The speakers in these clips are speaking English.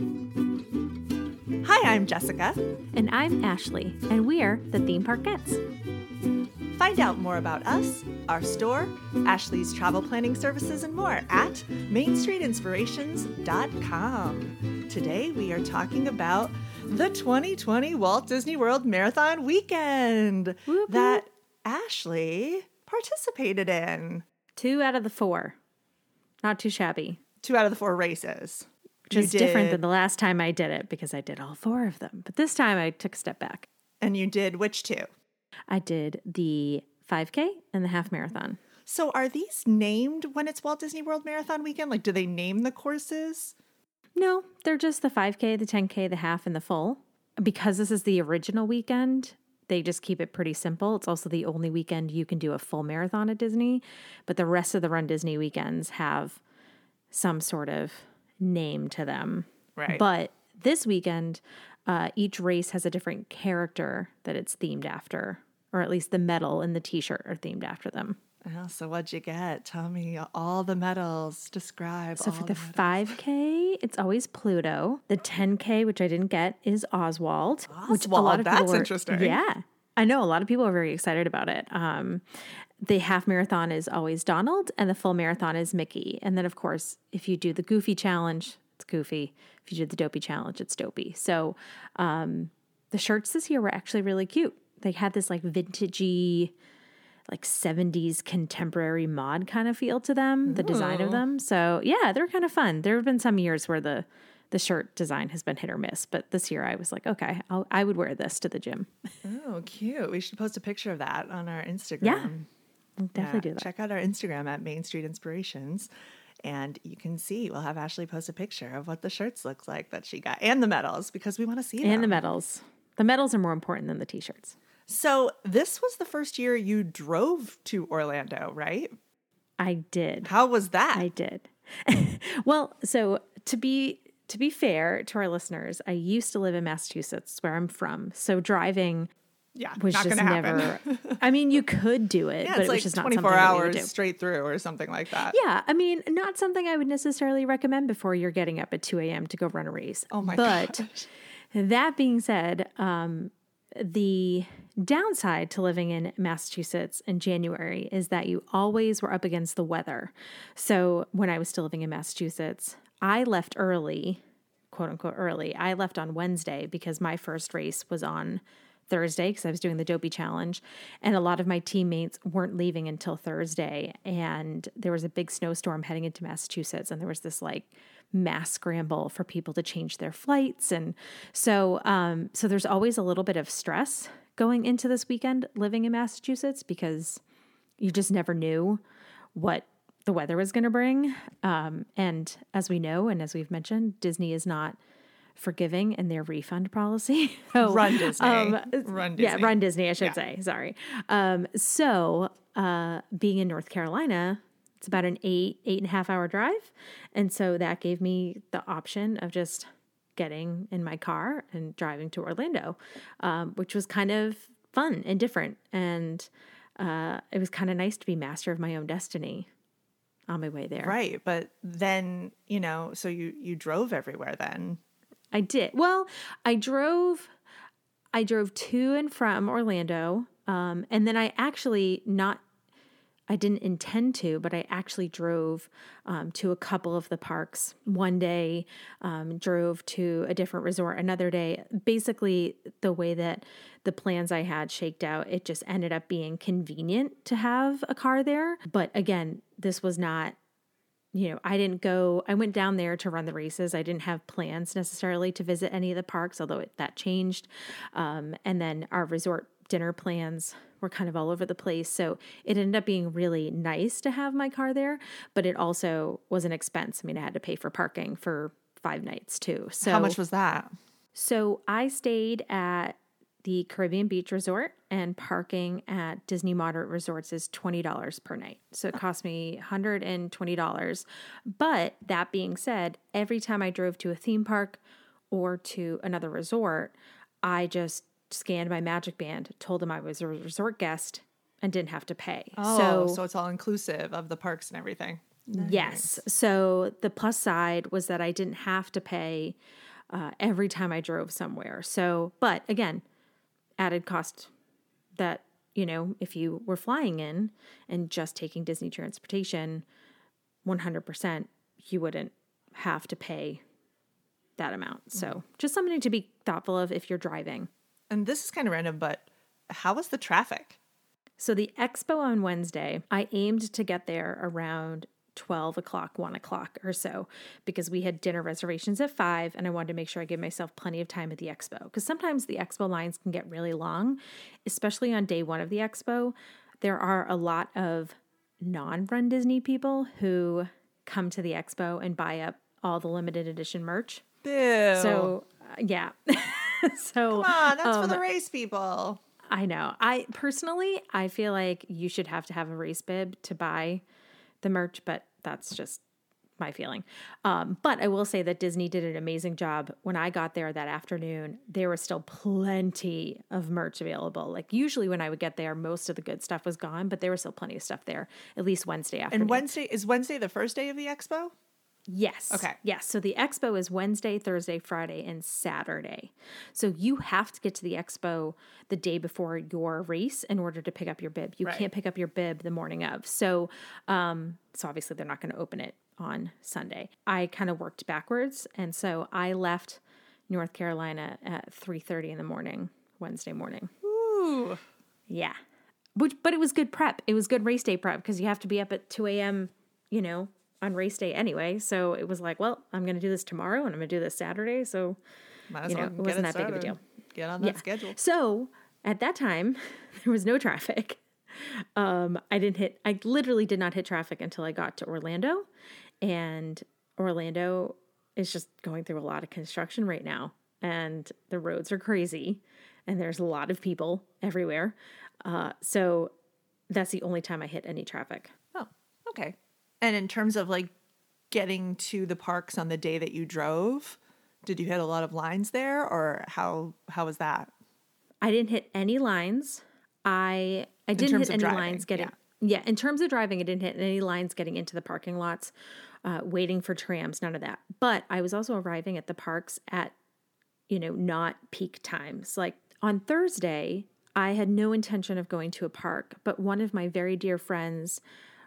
Hi, I'm Jessica. And I'm Ashley, and we're the Theme Parkettes. Find out more about us, our store, Ashley's travel planning services, and more at MainStreetInspirations.com. Today we are talking about the 2020 Walt Disney World Marathon Weekend Whoop, that Ashley participated in. Two out of the four. Not too shabby. Two out of the four races. Which is different than the last time I did it because I did all four of them. But this time I took a step back. And you did which two? I did the 5K and the half marathon. So are these named when it's Walt Disney World Marathon weekend? Like, do they name the courses? No, they're just the 5K, the 10K, the half, and the full. Because this is the original weekend, they just keep it pretty simple. It's also the only weekend you can do a full marathon at Disney, but the rest of the Run Disney weekends have some sort of name to them. Right. But this weekend, uh, each race has a different character that it's themed after, or at least the medal and the t shirt are themed after them. Oh, so what'd you get? Tell me all the medals. Describe. So for the, 5K, it's always Pluto. The 10K, which I didn't get, is Oswald. Which a lot of that's were- interesting. Yeah, I know a lot of people are very excited about it. Um, the half marathon is always Donald, and the full marathon is Mickey. And then, of course, if you do the Goofy challenge, it's Goofy. If you do the Dopey challenge, it's Dopey. So um, the shirts this year were actually really cute. They had this like vintagey, like 70s contemporary mod kind of feel to them, the design of them. So yeah, they're kind of fun. There have been some years where the the shirt design has been hit or miss, but this year I was like, okay, I'll, I would wear this to the gym. Oh, cute. We should post a picture of that on our Instagram. Yeah, I'll definitely Yeah, do that. Check out our Instagram at Main Street Inspirations. And you can see, we'll have Ashley post a picture of what the shirts look like that she got and the medals because we want to see them. And the medals. The medals are more important than the t-shirts. so, this was the first year you drove to Orlando, right? I did. How was that? I did. well, so to be to be fair to our listeners, I used to live in Massachusetts, where I'm from. So driving yeah, was just going to happen. never. I mean, you could do it, yeah, but it's it was like just not 24 something that we would hours straight through or something like that. Yeah, I mean, not something I would necessarily recommend before you're getting up at 2 a.m. to go run a race. Oh my but gosh. that being said, um, the downside to living in Massachusetts in January is that you always were up against the weather. So when I was still living in Massachusetts, I left early, quote unquote early. I left on Wednesday because my first race was on Thursday because I was doing the Dopey Challenge. And a lot of my teammates weren't leaving until Thursday. And there was a big snowstorm heading into Massachusetts. And there was this like mass scramble for people to change their flights. And so, um, so there's always a little bit of stress going into this weekend living in Massachusetts because you just never knew what the weather was going to bring. Um, and as we know, and as we've mentioned, Disney is not forgiving in their refund policy. So, Run Disney. um, Run Yeah, Disney. run Disney, I should Yeah. say. Sorry. Um, so, uh, being in North Carolina, it's about an eight, eight and a half hour drive. And so that gave me the option of just getting in my car and driving to Orlando, um, which was kind of fun and different. And uh, it was kind of nice to be master of my own destiny on my way there. Right. But then, you know, so you you drove everywhere then. I did. Well, I drove I drove to and from Orlando. Um, and then I actually not I didn't intend to, but I actually drove um, to a couple of the parks. One day, um, drove to a different resort. Another day, basically the way that the plans I had shaked out, it just ended up being convenient to have a car there. But again, this was not you know, I didn't go, I went down there to run the races. I didn't have plans necessarily to visit any of the parks, although it, that changed. Um, and then our resort dinner plans were kind of all over the place. So it ended up being really nice to have my car there, but it also was an expense. I mean, I had to pay for parking for five nights too. So How much was that? so I stayed at the Caribbean Beach Resort, and parking at Disney Moderate Resorts is $20 per night. So it cost me $120. But that being said, every time I drove to a theme park or to another resort, I just scanned my magic band, told them I was a resort guest, and didn't have to pay. Oh, so so it's all inclusive of the parks and everything. Yes. So the plus side was that I didn't have to pay uh, every time I drove somewhere. So, but again, added cost that, you know, if you were flying in and just taking Disney transportation, 100%, you wouldn't have to pay that amount. So, just something to be thoughtful of if you're driving. And this is kind of random, but how was the traffic? So, the expo on Wednesday, I aimed to get there around 12 o'clock, 1 o'clock or so, because we had dinner reservations at 5, and I wanted to make sure I gave myself plenty of time at the expo. Because sometimes the expo lines can get really long, especially on day one of the expo. There are a lot of non run Disney people who come to the expo and buy up all the limited edition merch. Boo. So, uh, yeah. so, come on, that's for um, the race people. I know. I personally, I feel like you should have to have a race bib to buy the merch, but that's just my feeling. Um, but I will say that Disney did an amazing job. When I got there that afternoon, there was still plenty of merch available. Like usually when I would get there, most of the good stuff was gone, but there was still plenty of stuff there. At least Wednesday afternoon. And Wednesday is Wednesday the first day of the expo? Yes. Okay. Yes. So the expo is Wednesday, Thursday, Friday, and Saturday. So you have to get to the expo the day before your race in order to pick up your bib. You Right. can't pick up your bib the morning of. So, um, so obviously they're not going to open it on Sunday. I kind of worked backwards, and so I left North Carolina at three thirty in the morning Wednesday morning. Ooh. Yeah. Which, but it was good prep. It was good race day prep because you have to be up at 2 a.m., you know, on race day anyway. So it was like, well, I'm going to do this tomorrow and I'm going to do this Saturday. So, Might you know, well it wasn't that big of a deal. Get on that Yeah. schedule. So at that time, there was no traffic. Um, I didn't hit, I literally did not hit traffic until I got to Orlando. And Orlando is just going through a lot of construction right now. And the roads are crazy. And there's a lot of people everywhere. Uh, so that's the only time I hit any traffic. Oh, okay. And in terms of like getting to the parks on the day that you drove, did you hit a lot of lines there or how how was that? I didn't hit any lines. I I didn't hit any driving, lines getting yeah. in terms of driving, I didn't hit any lines getting into the parking lots, uh, waiting for trams, none of that. But I was also arriving at the parks at, you know, not peak times. Like on Thursday, I had no intention of going to a park, but one of my very dear friends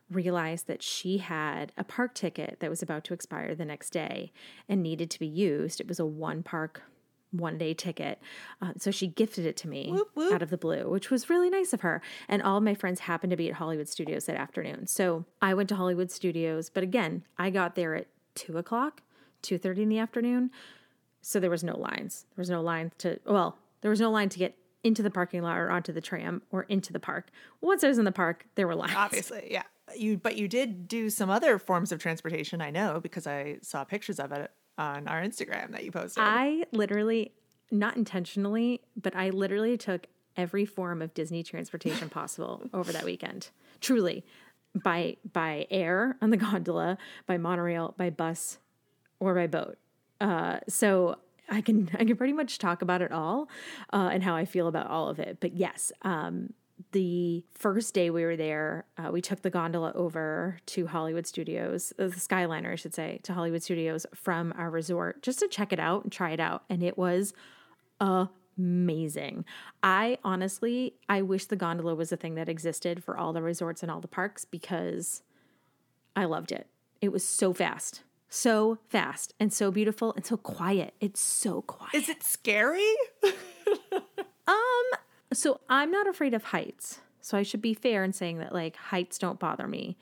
realized that she had a park ticket that was about to expire the next day and needed to be used. It was a one park, one day ticket. Uh, so she gifted it to me Whoop, whoop. out of the blue, which was really nice of her. And all my friends happened to be at Hollywood Studios that afternoon. So I went to Hollywood Studios, but again, I got there at two o'clock, two thirty in the afternoon. So there was no lines. There was no line to well, there was no line to get into the parking lot or onto the tram or into the park. Once I was in the park, there were lines. Obviously, yeah. You but you did do some other forms of transportation, I know, because I saw pictures of it on our Instagram that you posted. I literally, not intentionally, but I literally took every form of Disney transportation possible over that weekend. Truly, by by air on the gondola, by monorail, by bus, or by boat. Uh, so I can I can pretty much talk about it all uh, and how I feel about all of it. But yes, um, the first day we were there, uh, we took the gondola over to Hollywood Studios, uh, the Skyliner, I should say, to Hollywood Studios from our resort just to check it out and try it out. And it was amazing. I honestly, I wish the gondola was a thing that existed for all the resorts and all the parks because I loved it. It was so fast, so fast, and so beautiful and so quiet. It's so quiet. Is it scary? So I'm not afraid of heights. So I should be fair in saying that like heights don't bother me.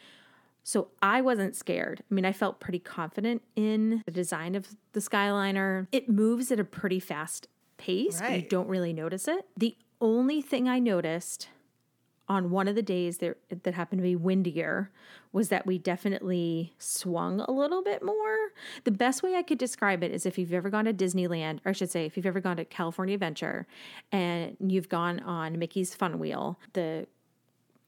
So I wasn't scared. I mean, I felt pretty confident in the design of the Skyliner. It moves at a pretty fast pace, but you don't really notice it. The only thing I noticed on one of the days there that happened to be windier was that we definitely swung a little bit more. The best way I could describe it is if you've ever gone to Disneyland, or I should say, if you've ever gone to California Adventure and you've gone on Mickey's Fun Wheel, the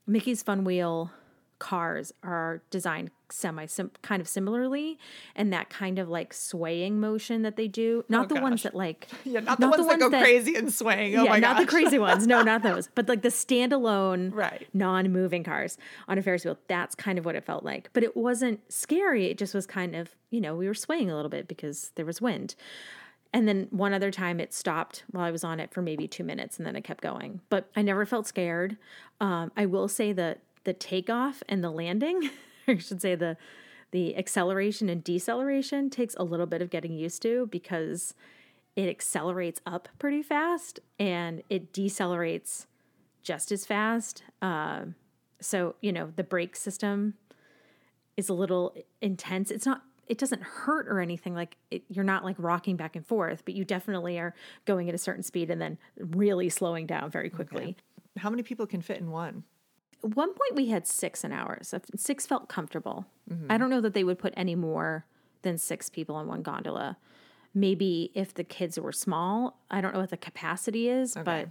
Mickey's Fun Wheel cars are designed semi sim- kind of similarly and that kind of like swaying motion that they do not Oh, the ones that like Yeah, not the ones that go crazy and swaying. Oh yeah, my not the crazy ones. No, not those. But like the standalone, Right. non-moving cars on a Ferris wheel. That's kind of what it felt like. But it wasn't scary. It just was kind of, you know, we were swaying a little bit because there was wind. And then one other time it stopped while I was on it for maybe two minutes and then it kept going. But I never felt scared. Um, I will say that the takeoff and the landing, I should say the the acceleration and deceleration takes a little bit of getting used to because it accelerates up pretty fast and it decelerates just as fast. Um, so, you know, the brake system is a little intense. It's not, it doesn't hurt or anything. Like it, you're not like rocking back and forth, but you definitely are going at a certain speed and then really slowing down very quickly. How many people can fit in one? At one point, we had six an hour. So six felt comfortable. Mm-hmm. I don't know that they would put any more than six people in one gondola. Maybe if the kids were small, I don't know what the capacity is, but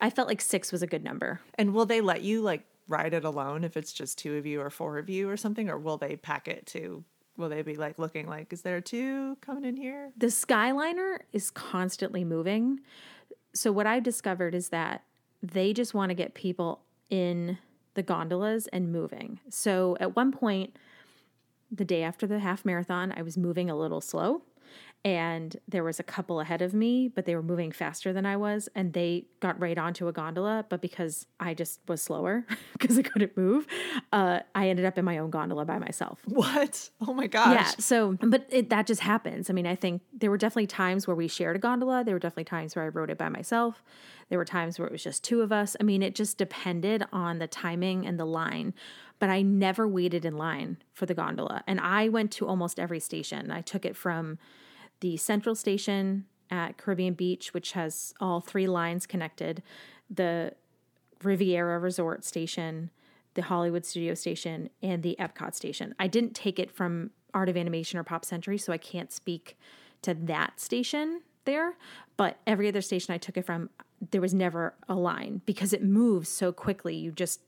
I felt like six was a good number. And will they let you like ride it alone if it's just two of you or four of you or something? Or will they pack it to, will they be like looking like, is there two coming in here? The Skyliner is constantly moving. So, what I've discovered is that they just want to get people in the gondolas and moving. So, at one point, the day after the half marathon, I was moving a little slow. And there was a couple ahead of me, but they were moving faster than I was. And they got right onto a gondola. But because I just was slower, because I couldn't move, uh, I ended up in my own gondola by myself. What? Oh my gosh. Yeah. So, but it, that just happens. I mean, I think there were definitely times where we shared a gondola. There were definitely times where I rode it by myself. There were times where it was just two of us. I mean, it just depended on the timing and the line. But I never waited in line for the gondola. And I went to almost every station. I took it from the central station at Caribbean Beach, which has all three lines connected, the Riviera Resort station, the Hollywood Studio station, and the Epcot station. I didn't take it from Art of Animation or Pop Century, so I can't speak to that station there. But every other station I took it from, there was never a line because it moves so quickly. You just,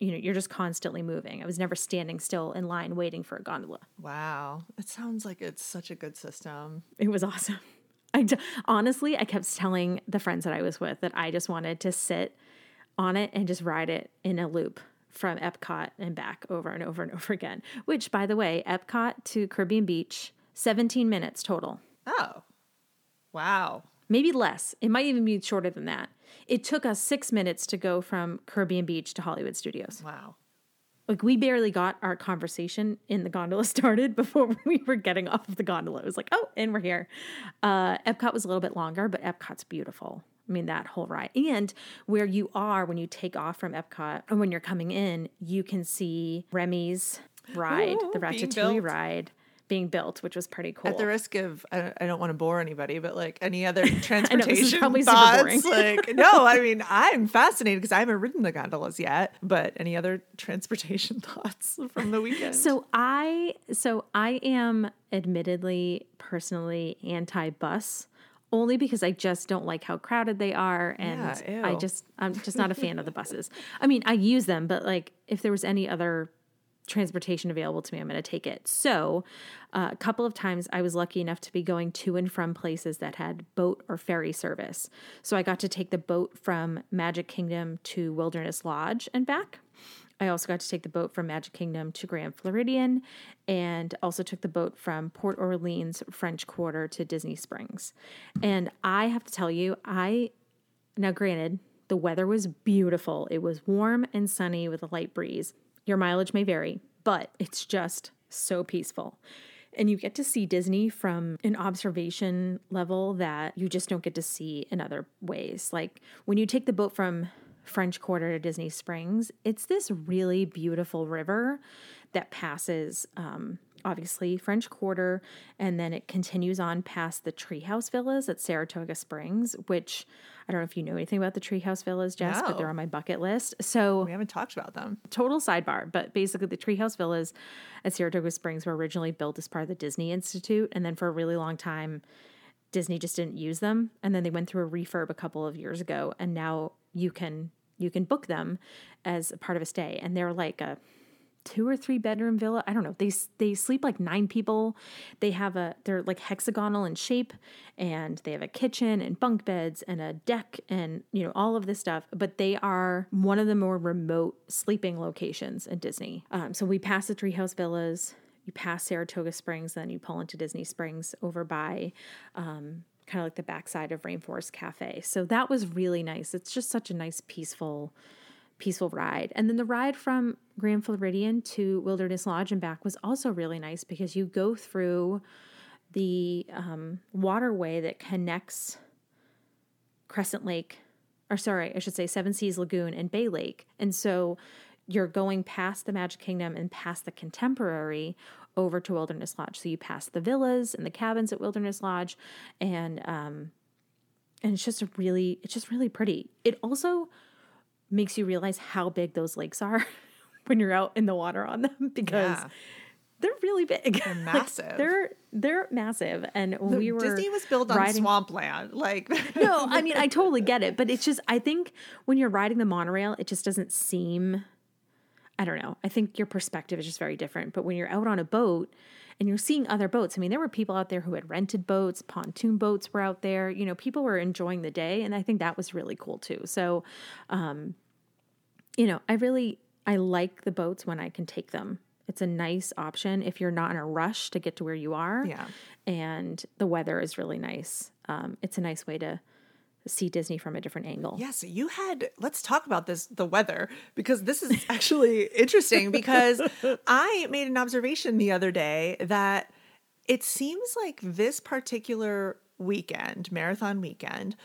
you know, you're just constantly moving. I was never standing still in line waiting for a gondola. Wow. It sounds like it's such a good system. It was awesome. I d- honestly, I kept telling the friends that I was with that I just wanted to sit on it and just ride it in a loop from Epcot and back over and over and over again. Which, by the way, Epcot to Caribbean Beach, 17 minutes total. Oh. Wow. Maybe less. It might even be shorter than that. It took us six minutes to go from Caribbean Beach to Hollywood Studios. Wow. Like we barely got our conversation in the gondola started before we were getting off of the gondola. It was like, oh, and we're here. Uh, Epcot was a little bit longer, but Epcot's beautiful. I mean, that whole ride. And where you are when you take off from Epcot and when you're coming in, you can see Remy's ride, Ooh, the Ratatouille ride being built, which was pretty cool. At the risk of, I I don't want to bore anybody, but like any other transportation super thoughts, like no, I mean I'm fascinated because I haven't ridden the gondolas yet. But any other transportation thoughts from the weekend? So I so I am admittedly personally anti-bus only because I just don't like how crowded they are and Yeah, I just I'm just not a fan of the buses. I mean, I use them, but like if there was any other transportation available to me, I'm going to take it. So, uh, a couple of times I was lucky enough to be going to and from places that had boat or ferry service. So, I got to take the boat from Magic Kingdom to Wilderness Lodge and back. I also got to take the boat from Magic Kingdom to Grand Floridian and also took the boat from Port Orleans French Quarter to Disney Springs. And I have to tell you, I now granted, the weather was beautiful. It was warm and sunny with a light breeze. Your mileage may vary, but it's just so peaceful. And you get to see Disney from an observation level that you just don't get to see in other ways. Like when you take the boat from French Quarter to Disney Springs, it's this really beautiful river that passes um, obviously French Quarter, and then it continues on past the Treehouse Villas at Saratoga Springs, which I don't know if you know anything about the Treehouse Villas, Jess, but they're on my bucket list. So we haven't talked about them. total sidebar, but basically the Treehouse Villas at Saratoga Springs were originally built as part of the Disney Institute, and then for a really long time, Disney just didn't use them, and then they went through a refurb a couple of years ago, and now you can you can book them as a part of a stay, and they're like a two or three bedroom villa. I don't know. They they sleep like nine people. They have a they're like hexagonal in shape, and they have a kitchen and bunk beds and a deck and you know all of this stuff. But they are one of the more remote sleeping locations in Disney. Um, so we pass the Treehouse Villas. You pass Saratoga Springs, then you pull into Disney Springs over by um, kind of like the backside of Rainforest Cafe. So that was really nice. It's just such a nice, peaceful peaceful ride. And then the ride from Grand Floridian to Wilderness Lodge and back was also really nice because you go through the um, waterway that connects Crescent Lake, or sorry, I should say Seven Seas Lagoon and Bay Lake. And so you're going past the Magic Kingdom and past the Contemporary over to Wilderness Lodge. So you pass the villas and the cabins at Wilderness Lodge, and um, and it's just a really, it's just really pretty. It also makes you realize how big those lakes are when you're out in the water on them because yeah. they're really big. They're massive. like, they're they're massive. And when we were Disney was built riding, on swampland. Like No, I mean I totally get it. But it's just I think when you're riding the monorail, it just doesn't seem I don't know. I think your perspective is just very different. But when you're out on a boat and you're seeing other boats, I mean, there were people out there who had rented boats, pontoon boats were out there. You know, people were enjoying the day. And I think that was really cool too. So, um, you know, I really, I like the boats when I can take them. It's a nice option if you're not in a rush to get to where you are. Yeah. And the weather is really nice. Um, it's a nice way to see Disney from a different angle. Yes, you had let's talk about this the weather because this is actually interesting because I made an observation the other day that it seems like this particular weekend, marathon weekend,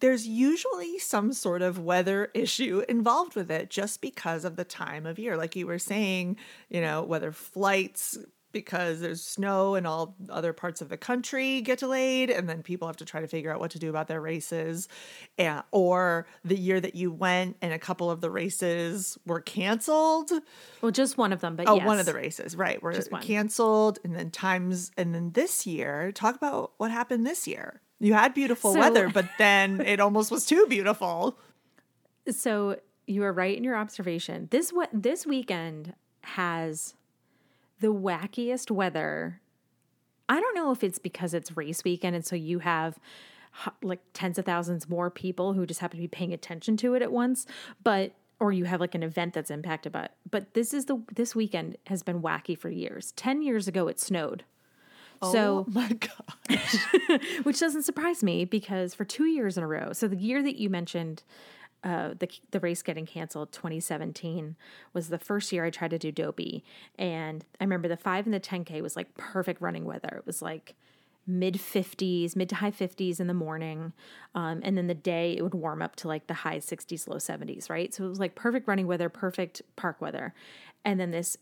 there's usually some sort of weather issue involved with it just because of the time of year. Like you were saying, you know, whether flights because there's snow and all other parts of the country get delayed and then people have to try to figure out what to do about their races. And, or the year that you went and a couple of the races were canceled. Well just one of them but oh yes. one of the races right were canceled and then times and then this year talk about what happened this year. You had beautiful so, weather but then it almost was too beautiful. So you are right in your observation. This what this weekend has the wackiest weather. I don't know if it's because it's race weekend and so you have like tens of thousands more people who just happen to be paying attention to it at once, but or you have like an event that's impacted by it. But this is the this weekend has been wacky for years. 10 years ago it snowed. Oh so, my gosh. which doesn't surprise me because for 2 years in a row. So the year that you mentioned uh, the the race getting canceled 2017 was the first year I tried to do dopey. And I remember the 5 and the 10k was like perfect running weather. It was like mid 50s mid to high 50s in the morning um, and then the day it would warm up to like the high 60s low 70s right? So it was like perfect running weather perfect park weather. And then this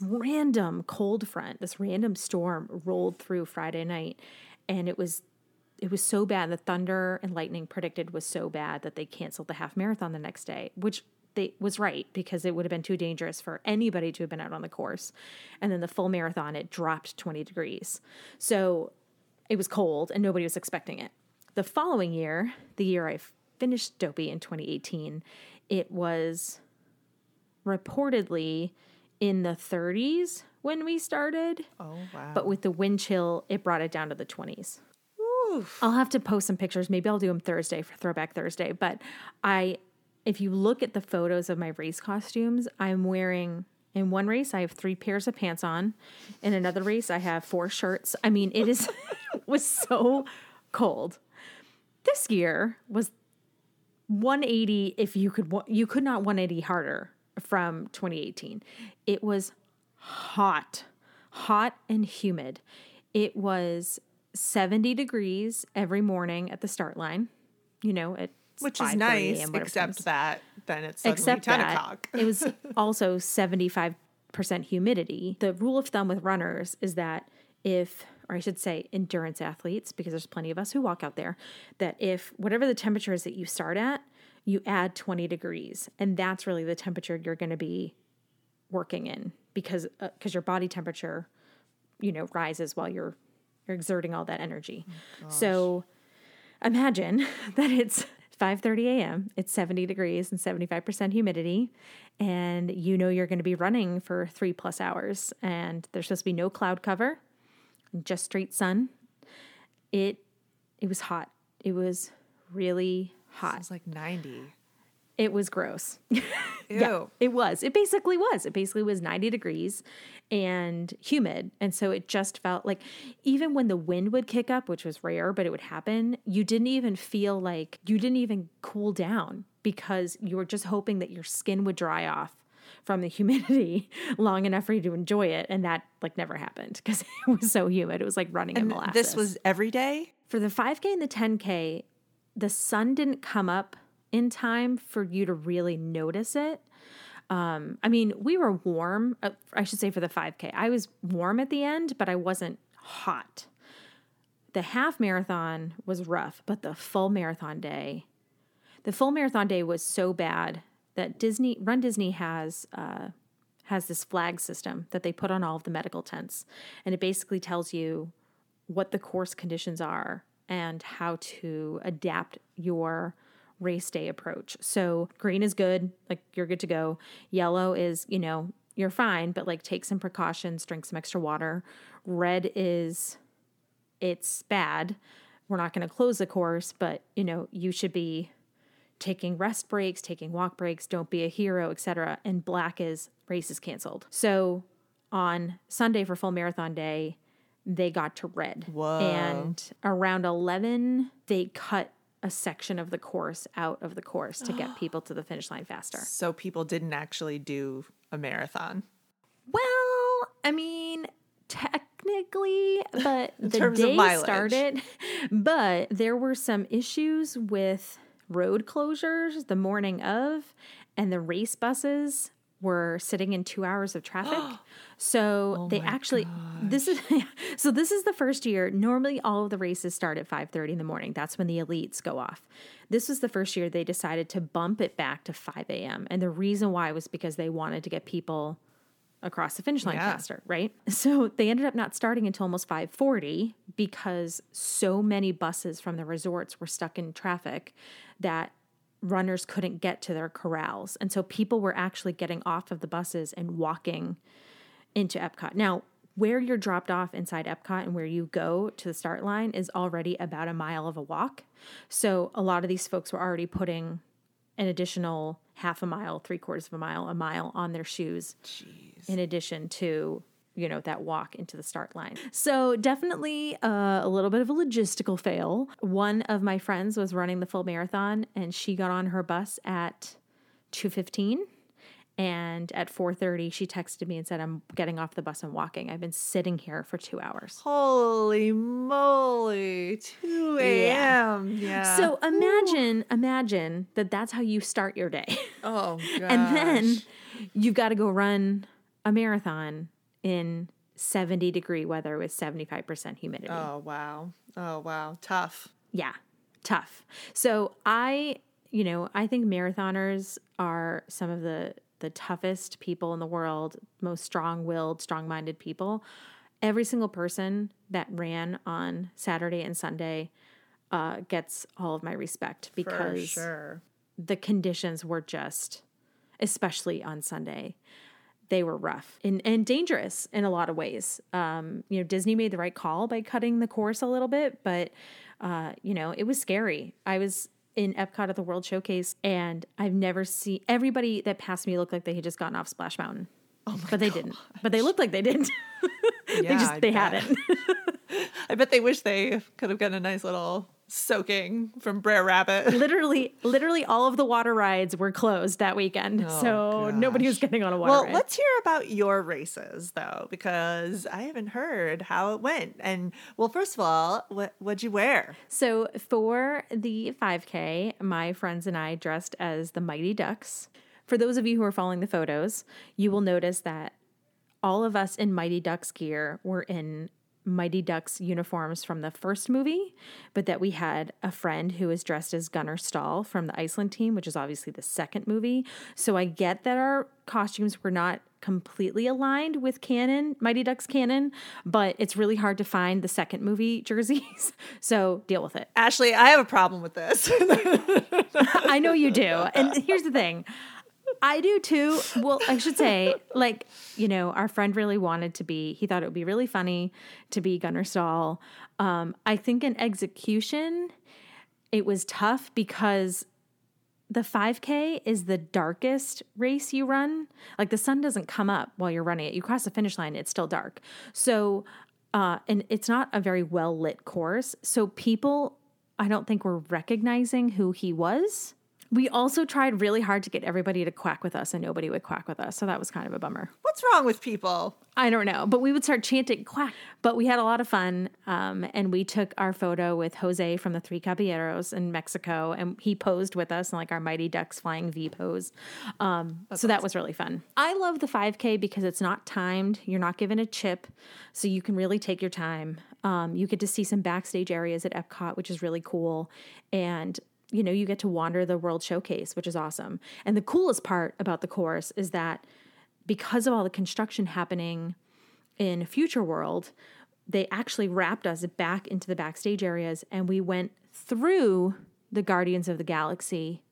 random cold front this random storm rolled through Friday night and it was it was so bad. The thunder and lightning predicted was so bad that they canceled the half marathon the next day, which they was right because it would have been too dangerous for anybody to have been out on the course. And then the full marathon, it dropped 20 degrees. So it was cold and nobody was expecting it. The following year, the year I finished Dopey in 2018, it was reportedly in the 30s when we started. Oh, wow. But with the wind chill, it brought it down to the 20s. I'll have to post some pictures. Maybe I'll do them Thursday for Throwback Thursday. But I, if you look at the photos of my race costumes, I'm wearing in one race I have three pairs of pants on. In another race I have four shirts. I mean, it is was so cold. This year was 180 if you could you could not 180 harder from 2018. It was hot. Hot and humid. It was 70 degrees every morning at the start line, you know, at which is nice, except that then it's except 10 that, o'clock. it was also 75% humidity. The rule of thumb with runners is that if, or I should say, endurance athletes, because there's plenty of us who walk out there, that if whatever the temperature is that you start at, you add 20 degrees. And that's really the temperature you're going to be working in because because uh, your body temperature, you know, rises while you're you're exerting all that energy. Oh, so imagine that it's 5:30 a.m. It's 70 degrees and 75% humidity and you know you're going to be running for 3 plus hours and there's supposed to be no cloud cover, just straight sun. It it was hot. It was really hot. It was like 90. It was gross. Ew. Yeah, it was. It basically was. It basically was 90 degrees and humid. And so it just felt like even when the wind would kick up, which was rare, but it would happen, you didn't even feel like you didn't even cool down because you were just hoping that your skin would dry off from the humidity long enough for you to enjoy it. And that like never happened because it was so humid. It was like running in molasses. This was every day? for the 5K and the 10K, the sun didn't come up in time for you to really notice it. Um, I mean, we were warm, uh, I should say for the 5K. I was warm at the end, but I wasn't hot. The half marathon was rough, but the full marathon day, the full marathon day was so bad that Disney Run Disney has uh, has this flag system that they put on all of the medical tents, and it basically tells you what the course conditions are and how to adapt your race day approach. So green is good, like you're good to go. Yellow is, you know, you're fine, but like take some precautions, drink some extra water. Red is it's bad. We're not going to close the course, but you know, you should be taking rest breaks, taking walk breaks, don't be a hero, etc. And black is race is canceled. So on Sunday for full marathon day, they got to red. Whoa. And around 11, they cut a section of the course out of the course to get people to the finish line faster. So people didn't actually do a marathon. Well, I mean, technically, but the day started, but there were some issues with road closures the morning of, and the race buses were sitting in two hours of traffic. So oh they my actually this is so this is the first year. Normally all of the races start at 5:30 in the morning. That's when the elites go off. This was the first year they decided to bump it back to 5 a.m. And the reason why was because they wanted to get people across the finish line Yeah. faster, right? So they ended up not starting until almost 5:40 because so many buses from the resorts were stuck in traffic that runners couldn't get to their corrals. And so people were actually getting off of the buses and walking into Epcot. Now, where you're dropped off inside Epcot and where you go to the start line is already about a mile of a walk. So a lot of these folks were already putting an additional half a mile, three quarters of a mile, a mile on their shoes in addition to you know that walk into the start line so definitely uh, a little bit of a logistical fail one of my friends was running the full marathon and she got on her bus at 2.15 and at 4.30 she texted me and said i'm getting off the bus and walking i've been sitting here for two hours Holy moly. 2 a.m. Yeah. so imagine imagine that that's how you start your day oh, gosh. and then you've got to go run a marathon in 70 degree weather with 75% humidity. Oh, wow. Oh, wow. Tough. Yeah, tough. So I, you know, I think marathoners are some of the the toughest people in the world, most strong-willed, strong-minded people. Every single person that ran on Saturday and Sunday uh, gets all of my respect For because sure. the conditions were just, especially on Sunday, they were rough and, and dangerous in a lot of ways. Um, you know, Disney made the right call by cutting the course a little bit, but, uh, you know, it was scary. I was in Epcot at the World Showcase and I've never seen everybody that passed me looked like they had just gotten off Splash Mountain. Oh but they didn't. But they looked like they didn't. they just I they bet. hadn't. I bet they wish they could have gotten a nice little soaking from Brer Rabbit. literally, literally all of the water rides were closed that weekend. Oh, so nobody was getting on a water Well, ride. let's hear about your races though, because I haven't heard how it went. And well, first of all, what what'd you wear? So for the 5K, my friends and I dressed as the Mighty Ducks. For those of you who are following the photos, you will notice that all of us in Mighty Ducks gear were in Mighty Ducks uniforms from the first movie, but that we had a friend who was dressed as Gunnar Stahl from the Iceland team, which is obviously the second movie. So I get that our costumes were not completely aligned with canon, Mighty Ducks canon, but it's really hard to find the second movie jerseys. So deal with it. Ashley, I have a problem with this. I know you do. And here's the thing. I do too. Well, I should say, like, you know, our friend really wanted to be, he thought it would be really funny to be Gunnar Stahl. Um, I think in execution, it was tough because the 5K is the darkest race you run. Like the sun doesn't come up while you're running it. You cross the finish line, it's still dark. So, uh, and it's not a very well lit course. So people, I don't think were recognizing who he was. We also tried really hard to get everybody to quack with us, and nobody would quack with us. So that was kind of a bummer. What's wrong with people? I don't know, but we would start chanting quack. But we had a lot of fun, um, and we took our photo with Jose from the Three Caballeros in Mexico, and he posed with us in like our Mighty Ducks flying V pose. Um, so that was really fun. I love the 5K because it's not timed. You're not given a chip, so you can really take your time. Um, you get to see some backstage areas at Epcot, which is really cool, and you know, you get to wander the World Showcase, which is awesome. And the coolest part about the course is that because of all the construction happening in Future World, they actually wrapped us back into the backstage areas and we went through the Guardians of the Galaxy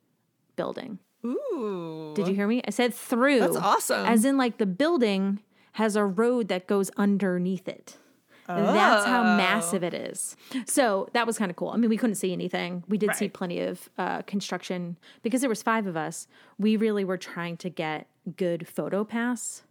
building. Ooh. Did you hear me? I said through. That's awesome. As in, like, the building has a road that goes underneath it. And that's how Oh. massive it is. So that was kind of cool. I mean, we couldn't see anything. We did see plenty of uh, construction because there was five of us. We really were trying to get good photo pass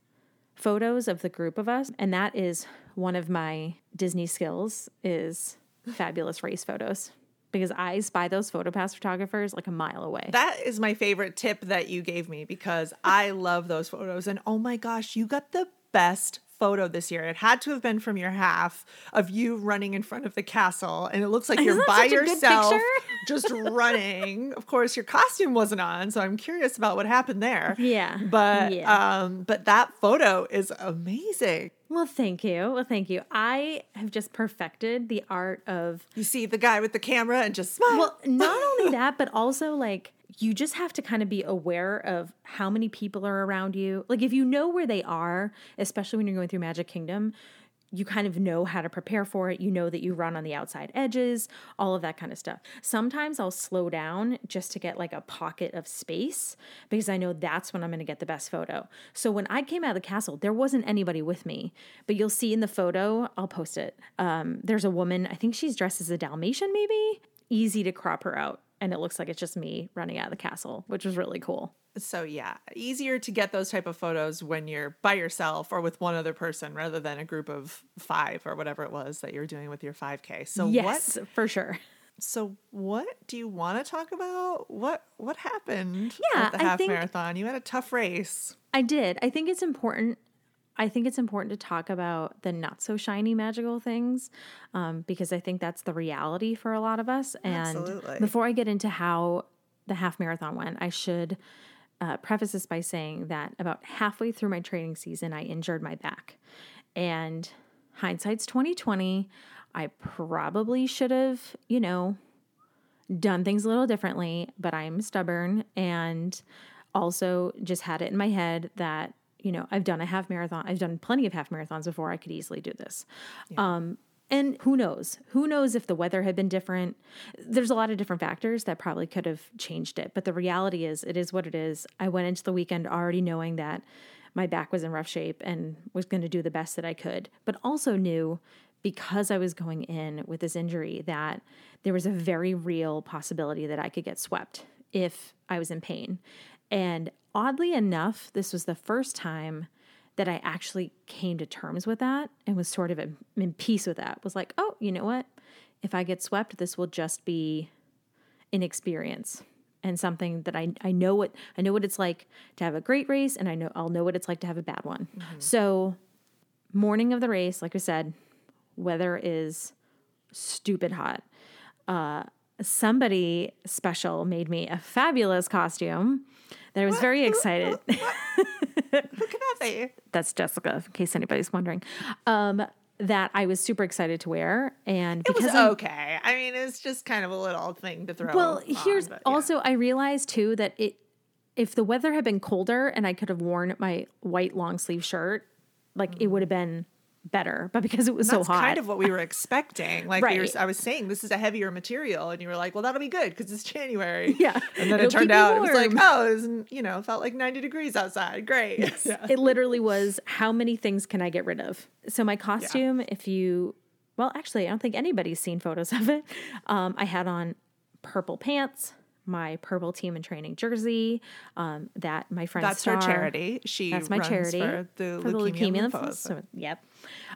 photos of the group of us, and that is one of my Disney skills is fabulous race photos because I spy those photo pass photographers like a mile away. That is my favorite tip that you gave me because I love those photos. And oh my gosh, you got the best photo this year. It had to have been from your half of you running in front of the castle. And it looks like you're Isn't by such a good yourself, just running. Of course, your costume wasn't on. So I'm curious about what happened there. Yeah, But yeah. um, but that photo is amazing. well, thank you. Well, thank you. I have just perfected the art of You see the guy with the camera and just smile. Well, not only that, but also like you just have to kind of be aware of how many people are around you. Like if you know where they are, especially when you're going through Magic Kingdom, you kind of know how to prepare for it. You know that you run on the outside edges, all of that kind of stuff. Sometimes I'll slow down just to get like a pocket of space because I know that's when I'm going to get the best photo. So when I came out of the castle, there wasn't anybody with me, but you'll see in the photo, I'll post it. Um, there's a woman, I think she's dressed as a Dalmatian, maybe. Easy to crop her out. And it looks like it's just me running out of the castle, which was really cool. So yeah, easier to get those type of photos when you're by yourself or with one other person rather than a group of 5 or whatever it was that you're doing with your 5k. So Yes, what for sure. so what do you want to talk about? What what happened Yeah, at the half think- marathon? You had a tough race. I did. I think it's important. I think it's important to talk about the not so shiny magical things um, because I think that's the reality for a lot of us. And Absolutely. before I get into how the half marathon went, I should uh, preface this by saying that about halfway through my training season, I injured my back. And hindsight's 2020. I probably should have, you know, done things a little differently, but I'm stubborn and also just had it in my head that, you know, I've done a half marathon. I've done plenty of half marathons before. I could easily do this. Um, and who knows? Who knows if the weather had been different? There's a lot of different factors that probably could have changed it. But the reality is, it is what it is. I went into the weekend already knowing that my back was in rough shape and was going to do the best that I could, but also knew because I was going in with this injury that there was a very real possibility that I could get swept if I was in pain. And oddly enough, this was the first time that I actually came to terms with that and was sort of in, peace with that. Was like, oh, you know what? If I get swept, this will just be an experience and something that I, I know what I know what it's like to have a great race and I know I'll know what it's like to have a bad one. So morning of the race, like I said, weather is stupid hot. Uh, somebody special made me a fabulous costume that I was very excited. Who can that be? That's Jessica, in case anybody's wondering. Um, that I was super excited to wear. And It was because I'm- okay. I mean, it's just kind of a little thing to throw. well, on, here's but yeah. also I realized too that it if the weather had been colder and I could have worn my white long sleeve shirt, like it would have been better. But because it was That's so hot, that's kind of what we were expecting. Like we were, I was saying, this is a heavier material, and you were like, "Well, that'll be good because it's January." Yeah. and then It'll it turned out it was like, "Oh, it was, you know, felt like ninety degrees outside. Great." Yeah. it literally was how many things can I get rid of? So my costume, if you well, actually, I don't think anybody's seen photos of it. Um, I had on purple pants, my purple Team in Training jersey, um, that my friend That's her Star- charity. She That's my runs charity for the for the leukemia, leukemia lymphoma. lymphoma. So, yep.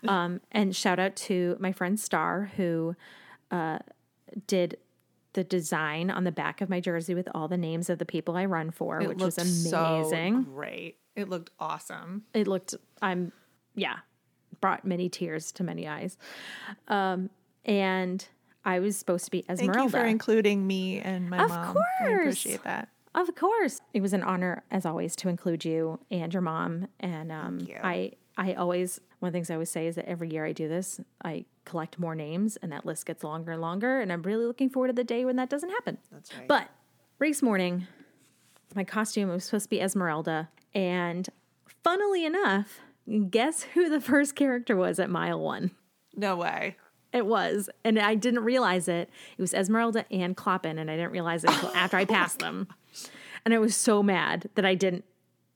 Um, and shout out to my friend Star who uh, did the design on the back of my jersey with all the names of the people I run for, It which was looked so amazing. great. It looked awesome. it looked i'm yeah brought many tears to many eyes um and i was supposed to be Esmeralda. Thank you for including me and my Of mom. I course. appreciate that. of course it was an honor as always to include you and your mom and um you. i i always one of the things i always say is that every year i do this i collect more names and that list gets longer and longer and i'm really looking forward to the day when that doesn't happen That's right. but race morning, my costume was supposed to be Esmeralda. And funnily enough, guess who the first character was at mile one? No way. It was. And I didn't realize it. It was Esmeralda and Clopin, and I didn't realize it until after I passed them. And I was so mad that I didn't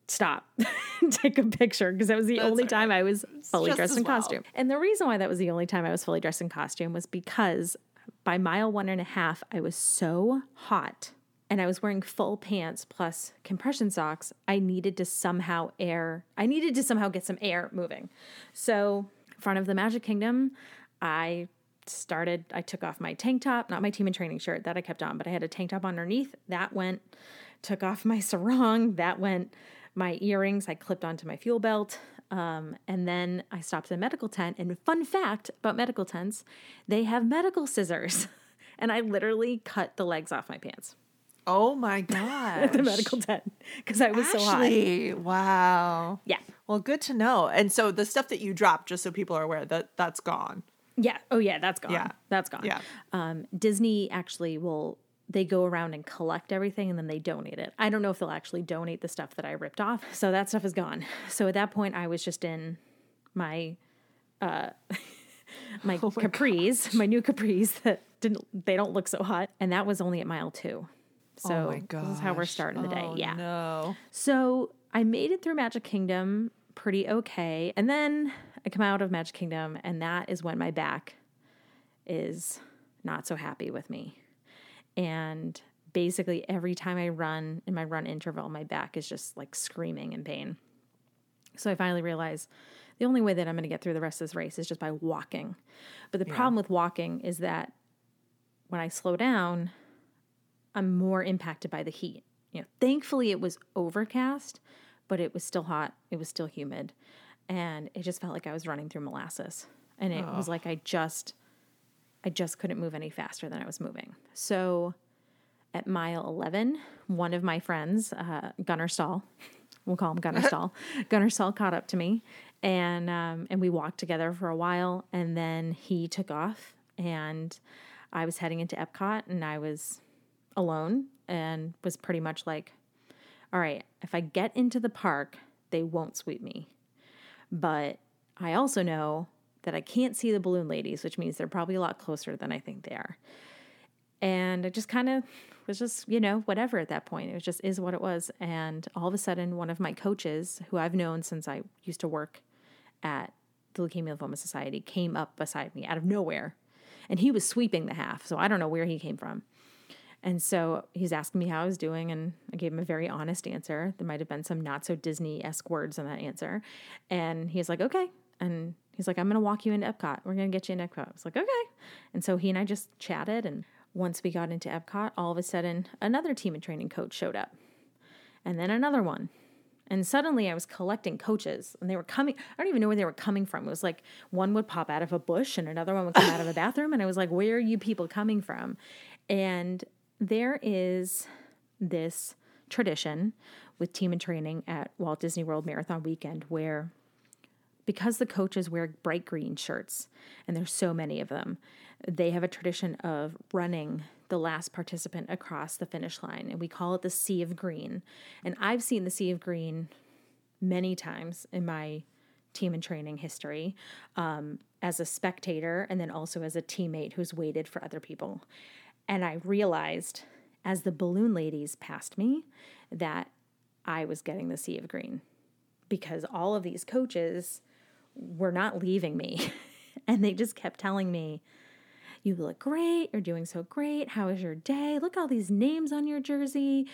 stop and take a picture because that was the only all time I was fully dressed in well. costume. And the reason why that was the only time I was fully dressed in costume was because by mile one and a half, I was so hot and I was wearing full pants plus compression socks. I needed to somehow air, I needed to somehow get some air moving. So, in front of the Magic Kingdom, I started, I took off my tank top, not my Team in Training shirt that I kept on, but I had a tank top underneath. That went, took off my sarong, that went, my earrings I clipped onto my fuel belt. Um, and then I stopped at a medical tent. And fun fact about medical tents, they have medical scissors. And I literally cut the legs off my pants Oh my god. at the medical tent because I was so hot. Ashley, wow. Yeah. Well, good to know. And so the stuff that you dropped, just so people are aware, that that's gone. Yeah. Oh, yeah. That's gone. Yeah. That's gone. Yeah. Um, Disney actually will, they go around and collect everything and then they donate it. I don't know if they'll actually donate the stuff that I ripped off. So that stuff is gone. So at that point, I was just in my, uh, my capris, my new capris that didn't, they don't look so hot. And that was only at mile two. So oh my this is how we're starting the day. Oh, yeah. No. So I made it through Magic Kingdom pretty okay. And then I come out of Magic Kingdom, and that is when my back is not so happy with me. And basically, every time I run in my run interval, my back is just like screaming in pain. So I finally realized the only way that I'm going to get through the rest of this race is just by walking. But the problem with walking is that when I slow down, I'm more impacted by the heat. You know, thankfully it was overcast, but it was still hot. It was still humid, and it just felt like I was running through molasses. And it was like I just, I just couldn't move any faster than I was moving. So, at mile 11, one of my friends, uh, Gunnar Stahl, we'll call him Gunnar Stahl, Gunnar Stahl caught up to me, and um, and we walked together for a while, and then he took off, and I was heading into Epcot, and I was alone and was pretty much like, all right, if I get into the park, they won't sweep me. But I also know that I can't see the balloon ladies, which means they're probably a lot closer than I think they are. And it just kind of was just, you know, whatever at that point. It was just is what it was. And all of a sudden, one of my coaches, who I've known since I used to work at the Leukemia Lymphoma Society, came up beside me out of nowhere. And he was sweeping the half. So I don't know where he came from. And so he's asking me how I was doing, and I gave him a very honest answer. There might have been some not so Disney esque words in that answer. And he's like, okay. And he's like, I'm going to walk you into Epcot. We're going to get you into Epcot. I was like, okay. And so he and I just chatted. And once we got into Epcot, all of a sudden, another Team in Training coach showed up, and then another one. And suddenly I was collecting coaches and they were coming. I don't even know where they were coming from. It was like one would pop out of a bush and another one would come out of a bathroom. And I was like, where are you people coming from? And there is this tradition with Team in Training at Walt Disney World Marathon Weekend where because the coaches wear bright green shirts, and there's so many of them, they have a tradition of running the last participant across the finish line, and we call it the Sea of Green. And I've seen the Sea of Green many times in my Team in Training history um, as a spectator and then also as a teammate who's waited for other people. And I realized as the balloon ladies passed me that I was getting the sea of green because all of these coaches were not leaving me. and they just kept telling me, You look great. You're doing so great. How was your day? Look at all these names on your jersey.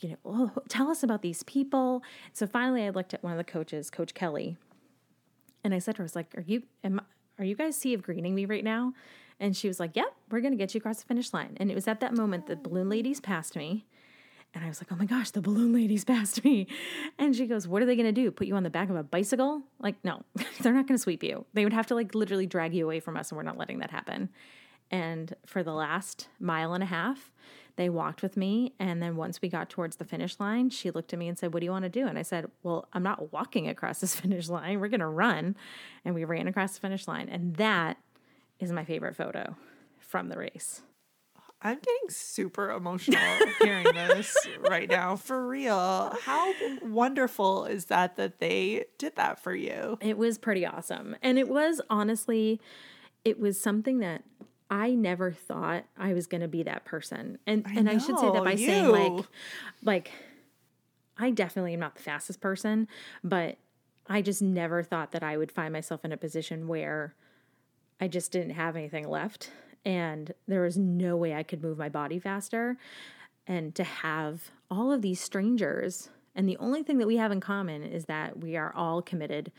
You know, oh, tell us about these people. So finally, I looked at one of the coaches, Coach Kelly, and I said to her, I was like, Are you, am, are you guys sea of greening me right now? And she was like, Yep, we're going to get you across the finish line. And it was at that moment the balloon ladies passed me. And I was like, oh my gosh, the balloon ladies passed me. And she goes, what are they going to do? Put you on the back of a bicycle? Like, no, they're not going to sweep you. They would have to like literally drag you away from us, and we're not letting that happen. And for the last mile and a half, they walked with me. And then once we got towards the finish line, she looked at me and said, What do you want to do? And I said, Well, I'm not walking across this finish line. We're going to run. And we ran across the finish line. And that is my favorite photo from the race. I'm getting super emotional hearing this right now. For real. How wonderful is that that they did that for you? It was pretty awesome. And it was honestly, it was something that I never thought I was going to be that person. And I and I should say that know, by saying like like I definitely am not the fastest person, but I just never thought that I would find myself in a position where I just didn't have anything left and there was no way I could move my body faster. And to have all of these strangers and the only thing that we have in common is that we are all committed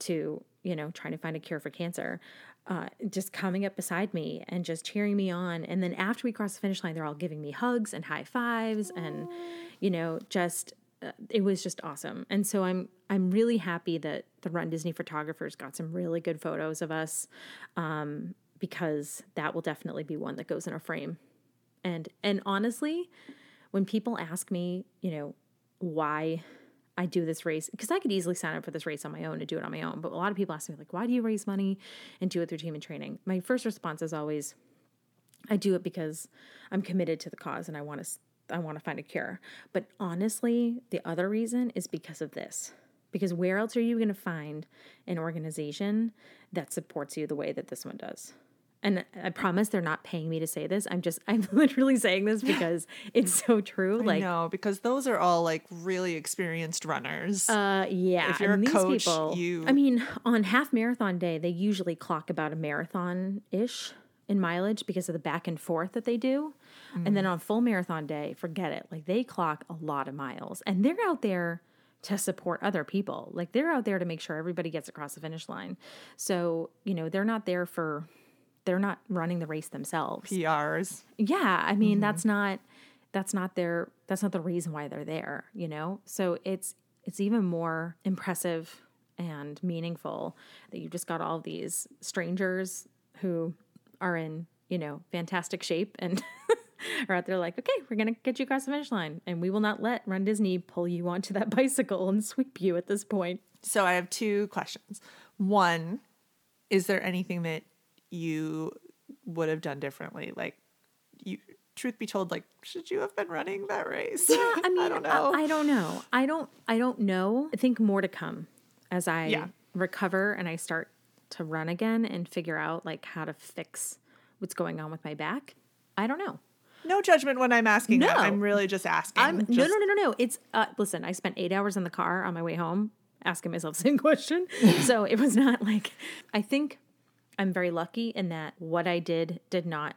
to you know trying to find a cure for cancer uh, just coming up beside me and just cheering me on. And then after we cross the finish line they're all giving me hugs and high fives and you know just it was just awesome and so i'm i'm really happy that the run disney photographers got some really good photos of us um, because that will definitely be one that goes in a frame and and honestly when people ask me you know why I do this race because I could easily sign up for this race on my own and do it on my own. But a lot of people ask me like, why do you raise money and do it through Team in Training? My first response is always, I do it because I'm committed to the cause and I want to I want to find a cure. But honestly, the other reason is because of this. Because where else are you going to find an organization that supports you the way that this one does? And I promise they're not paying me to say this. I'm just I'm literally saying this because it's so true. Like no, because those are all like really experienced runners. Uh, yeah. If you're and a these coach, people, you- I mean, on half marathon day, they usually clock about a marathon ish in mileage because of the back and forth that they do. And Mm. then on full marathon day, forget it. Like they clock a lot of miles and they're out there to support other people. Like they're out there to make sure everybody gets across the finish line. So, you know, they're not there for, they're not running the race themselves. PRs. Yeah, I mean that's not that's not their that's not the reason why they're there, you know? So it's it's even more impressive and meaningful that you've just got all these strangers who are in, you know, fantastic shape and are out there like, okay, we're gonna get you across the finish line, and we will not let Run Disney pull you onto that bicycle and sweep you at this point. So I have two questions. One, is there anything that you would have done differently? Like, you, truth be told, like, should you have been running that race? Yeah, I mean, I don't know. I, don't know. I don't. I don't know. I think more to come as I Yeah. recover and I start to run again and figure out like how to fix what's going on with my back. I don't know. no judgment when I'm asking that. No. I'm really just asking. I'm no, no, no, no, no. It's uh, listen. I spent eight hours in the car on my way home asking myself the same question. so it was not like I think I'm very lucky in that what I did did not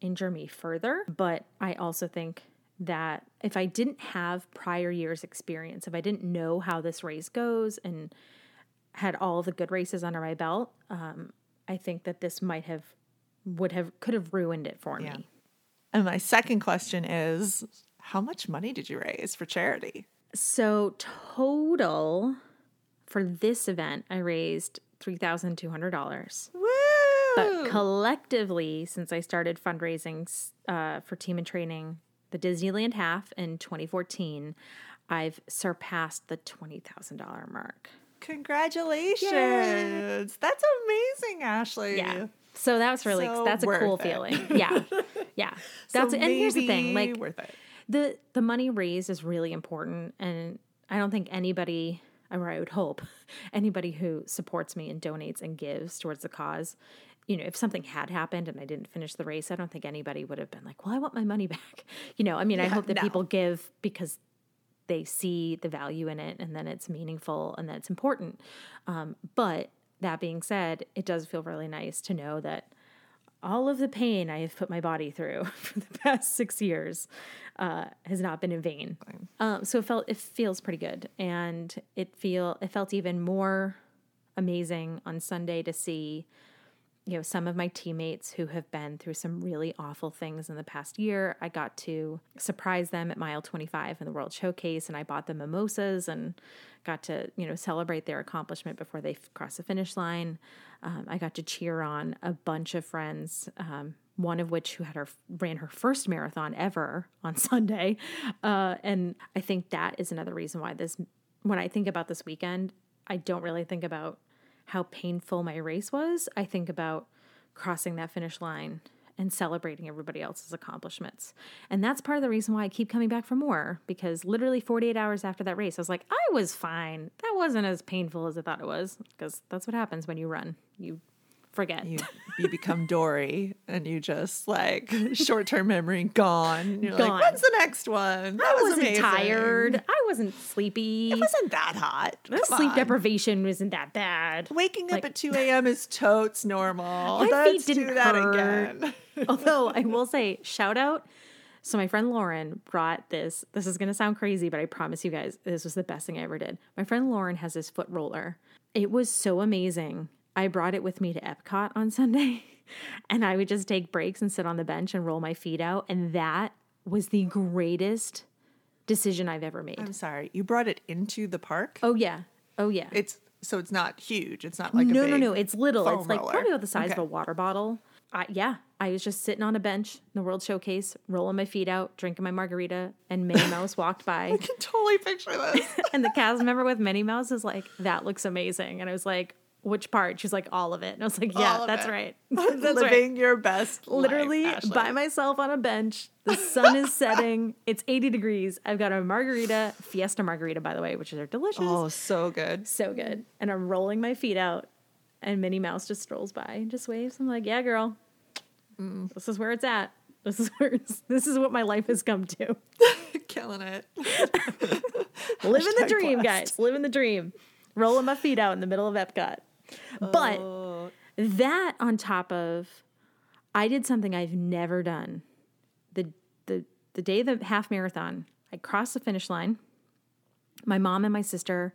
injure me further. But I also think that if I didn't have prior years experience, if I didn't know how this race goes and had all the good races under my belt, um, I think that this might have would have could have ruined it for me. And my second question is, how much money did you raise for charity? So total for this event, I raised three thousand two hundred dollars. Woo! But collectively, since I started fundraising uh, for Team in Training, the Disneyland half in 2014, I've surpassed the twenty thousand dollar mark. Congratulations. That's amazing, Ashley. Yeah. So that was really So that's a cool it. feeling. Yeah. Yeah. So That's and here's the thing, like worth it. the the money raised is really important and I don't think anybody or I would hope anybody who supports me and donates and gives towards the cause you know, if something had happened and I didn't finish the race, I don't think anybody would have been like, "Well, I want my money back." You know, I mean, I hope that no. people give because they see the value in it and then it's meaningful and that it's important. Um, but that being said, it does feel really nice to know that all of the pain I have put my body through for the past six years uh, has not been in vain. Um, so it felt it feels pretty good, and it feel it felt even more amazing on Sunday to see you know some of my teammates who have been through some really awful things in the past year i got to surprise them at mile 25 in the world showcase and i bought them mimosas and got to you know celebrate their accomplishment before they f- cross the finish line. Um, i got to cheer on a bunch of friends um, one of which who had her ran her first marathon ever on sunday. Uh, and i think that is another reason why this when i think about this weekend i don't really think about how painful my race was, I think about crossing that finish line and celebrating everybody else's accomplishments. And that's part of the reason why I keep coming back for more because literally 48 hours after that race, I was like, I was fine. That wasn't as painful as I thought it was because that's what happens when you run. You forget. You you become Dory and you just like short term memory gone. You're Gone. like, when's the next one? That I was wasn't amazing. tired. I wasn't sleepy. It wasn't that hot. Sleep on. deprivation wasn't that bad. Waking up at 2 a.m. is totes normal. My feet Let's didn't do that hurt. again. Although I will say, shout out. So my friend Lauren brought this. This is going to sound crazy, but I promise you guys, this was the best thing I ever did. My friend Lauren has this foot roller. It was so amazing. I brought it with me to Epcot on Sunday, and I would just take breaks and sit on the bench and roll my feet out. And that was the greatest decision I've ever made. I'm sorry. You brought it into the park? oh yeah, oh yeah. It's so it's not huge. It's not like a no, no, no. It's little. It's like roller. probably about the size of a water bottle. I, yeah, I was just sitting on a bench in the World Showcase, rolling my feet out, drinking my margarita, and Minnie Mouse walked by. I can totally picture this. and the cast member with Minnie Mouse was like, "That looks amazing," and I was like, "Which part?" She's like, "All of it." And I was like, "Yeah, that's it. right. That's right." Living your best Literally Ashley. by myself on a bench. The sun is setting. It's 80 degrees. I've got a margarita, Fiesta margarita, by the way, which are delicious. Oh, so good. So good. And I'm rolling my feet out, and Minnie Mouse just strolls by and just waves. I'm like, yeah, girl, Mm. this is where it's at. This is where it's, this is what my life has come to. Killing it. Living the dream, blessed. guys. Living the dream. Rolling my feet out in the middle of Epcot. But Oh, that on top of, I did something I've never done. The the the day of the half marathon, I crossed the finish line. My mom and my sister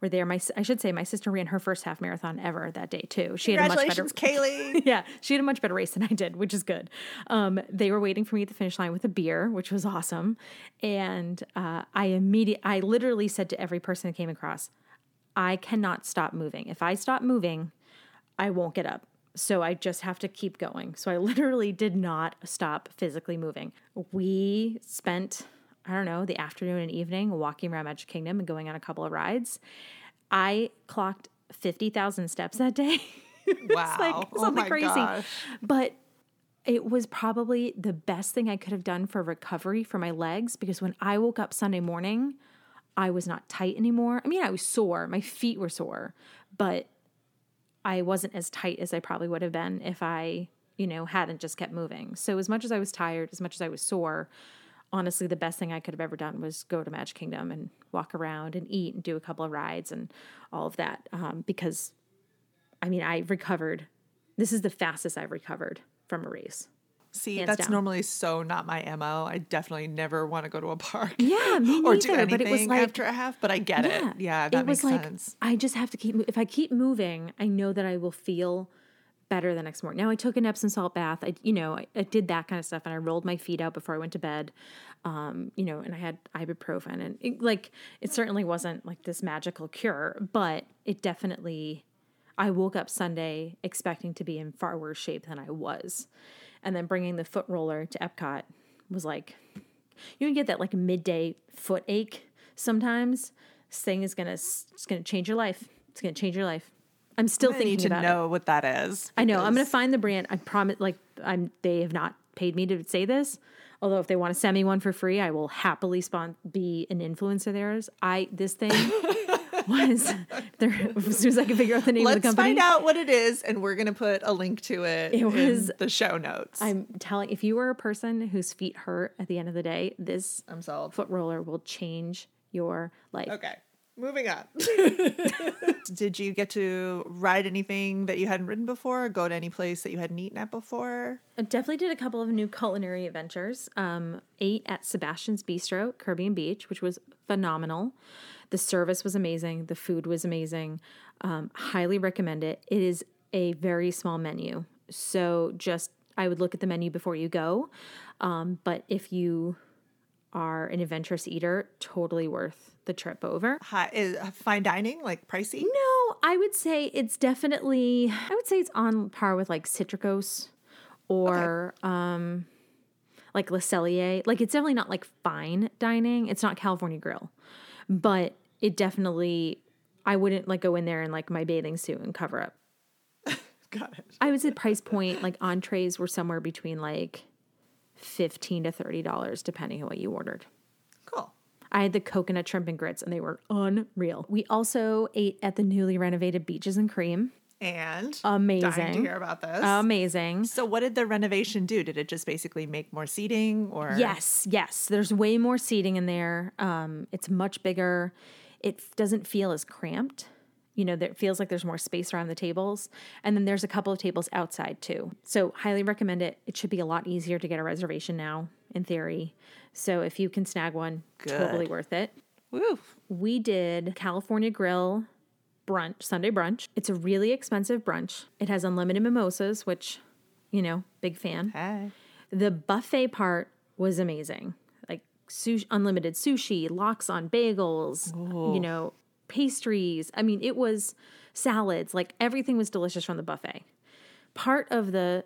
were there. My I should say my sister ran her first half marathon ever that day too. She had a much better Congratulations, Kaylee. yeah, she had a much better race than I did, which is good. Um, they were waiting for me at the finish line with a beer, which was awesome. And uh, I immediately, I literally said to every person that came across, I cannot stop moving. If I stop moving, I won't get up. So I just have to keep going. So I literally did not stop physically moving. We spent, I don't know, the afternoon and evening walking around Magic Kingdom and going on a couple of rides. I clocked 50,000 steps that day. Wow. like oh something my crazy. gosh. But it was probably the best thing I could have done for recovery for my legs because when I woke up Sunday morning, I was not tight anymore. I mean, I was sore, my feet were sore, but I wasn't as tight as I probably would have been if I, you know, hadn't just kept moving. So as much as I was tired, as much as I was sore, honestly the best thing I could have ever done was go to Magic Kingdom and walk around and eat and do a couple of rides and all of that um, because I mean, I recovered. This is the fastest I've recovered from a race. See, Hands that's down. normally so not my MO. I definitely never want to go to a park. Yeah, me or do neither, anything but it was like- after a half, but I get it. Yeah, that it was makes like sense. I just have to keep. If I keep moving, I know that I will feel better the next morning. Now I took an Epsom salt bath. I, you know, I, I did that kind of stuff, and I rolled my feet out before I went to bed. Um, you know, and I had ibuprofen, and it, like it certainly wasn't like this magical cure, but it definitely. I woke up Sunday expecting to be in far worse shape than I was, and then bringing the foot roller to Epcot was like you can get that like midday foot ache sometimes. This thing is gonna it's gonna change your life. It's gonna change your life. I'm still I thinking need to about it. know what that is. I know. I'm gonna find the brand. I promise. Like I'm. They have not paid me to say this. Although if they want to send me one for free, I will happily spawn, be an influencer theirs. I this thing was there as soon as I can figure out the name Let's the company. find out what it is, and we're gonna put a link to it, It was- in the show notes. I'm telling. If you are a person whose feet hurt at the end of the day, this I'm sold. foot roller will change your life. Okay, moving on. Did you get to ride anything that you hadn't ridden before, go to any place that you hadn't eaten at before? I definitely did a couple of new culinary adventures. Um, ate at Sebastian's Bistro, Caribbean Beach, which was phenomenal. The service was amazing. The food was amazing. Um, highly recommend it. It is a very small menu, so just I would look at the menu before you go. Um, but if you are an adventurous eater, totally worth the trip over. Hi, is uh, fine dining like pricey? No, I would say it's definitely. I would say it's on par with like Citricos or um, like Le Cellier. Like it's definitely not like fine dining. It's not California Grill, but it definitely. I wouldn't like go in there in like my bathing suit and cover up. Got it. I would say price point like entrees were somewhere between like fifteen to thirty dollars depending on what you ordered. Cool. I had the coconut shrimp and grits, and they were unreal. We also ate at the newly renovated Beaches and Cream. And Amazing. Dying to hear about this. Amazing. so, what did the renovation do? Did it just basically make more seating, or Yes, yes. There's way more seating in there. Um, it's much bigger. It doesn't feel as cramped. You know, it feels like there's more space around the tables. And then there's a couple of tables outside too. So, highly recommend it. It should be a lot easier to get a reservation now, in theory. So, if you can snag one, totally worth it. Woo. we did California Grill brunch, Sunday brunch. It's a really expensive brunch. It has unlimited mimosas, which, you know, big fan. The buffet part was amazing. Like sushi, unlimited sushi, lox on bagels, you know, pastries. I mean, it was salads. Like everything was delicious from the buffet. Part of the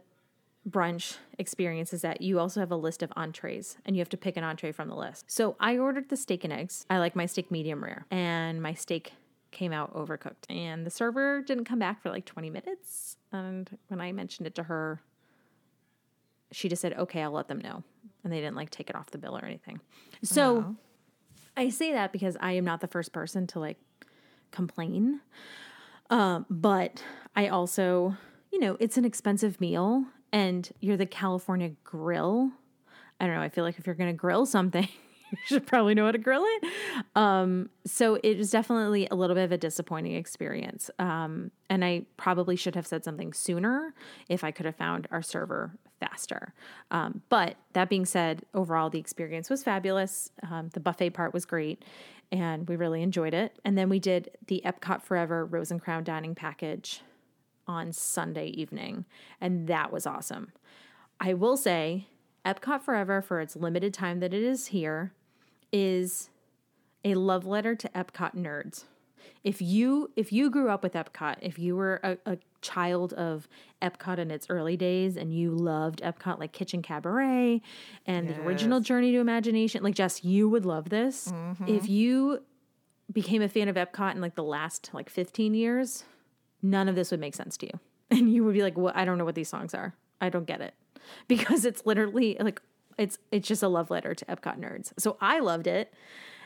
brunch experience is that you also have a list of entrees and you have to pick an entree from the list. So I ordered the steak and eggs. I like my steak medium rare, and my steak came out overcooked. And the server didn't come back for like 20 minutes. And when I mentioned it to her, she just said, okay, I'll let them know. And they didn't like take it off the bill or anything. So I say that because I am not the first person to like complain. Um, but I also, you know, it's an expensive meal and you're the California grill. I don't know. I feel like if you're going to grill something, should probably know how to grill it. Um, so it was definitely a little bit of a disappointing experience. Um, and I probably should have said something sooner if I could have found our server faster. Um, but that being said, overall, the experience was fabulous. Um, the buffet part was great and we really enjoyed it. And then we did the Epcot Forever Rose and Crown dining package on Sunday evening, and that was awesome. I will say, Epcot Forever, for its limited time that it is here, is a love letter to Epcot nerds. If you if you grew up with Epcot, if you were a, a child of Epcot in its early days and you loved Epcot like Kitchen Cabaret and the original Journey to Imagination, like Jess, you would love this. Mm-hmm. If you became a fan of Epcot in like the last like 15 years, none of this would make sense to you. And you would be like, "What? I don't know what these songs are. I don't get it." Because it's literally like it's it's just a love letter to Epcot nerds. So I loved it.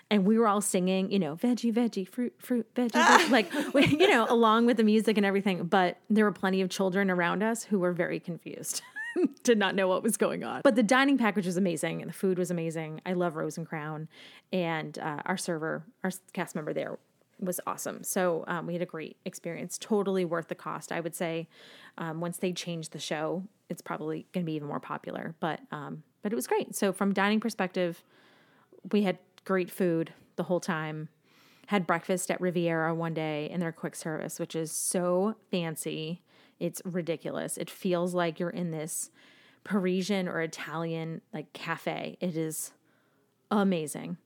And we were all singing, you know, veggie, veggie, fruit, fruit, veggie, veggie like, you know, along with the music and everything. But there were plenty of children around us who were very confused, did not know what was going on. But the dining package was amazing and the food was amazing. I love Rose and Crown. And uh, our server, our cast member there was awesome. So um, we had a great experience. Totally worth the cost. I would say um, once they change the show, it's probably going to be even more popular. But um, but it was great. So from dining perspective, we had great food the whole time. Had breakfast at Riviera one day in their quick service, which is so fancy. It's ridiculous. It feels like you're in this Parisian or Italian like cafe. It is amazing.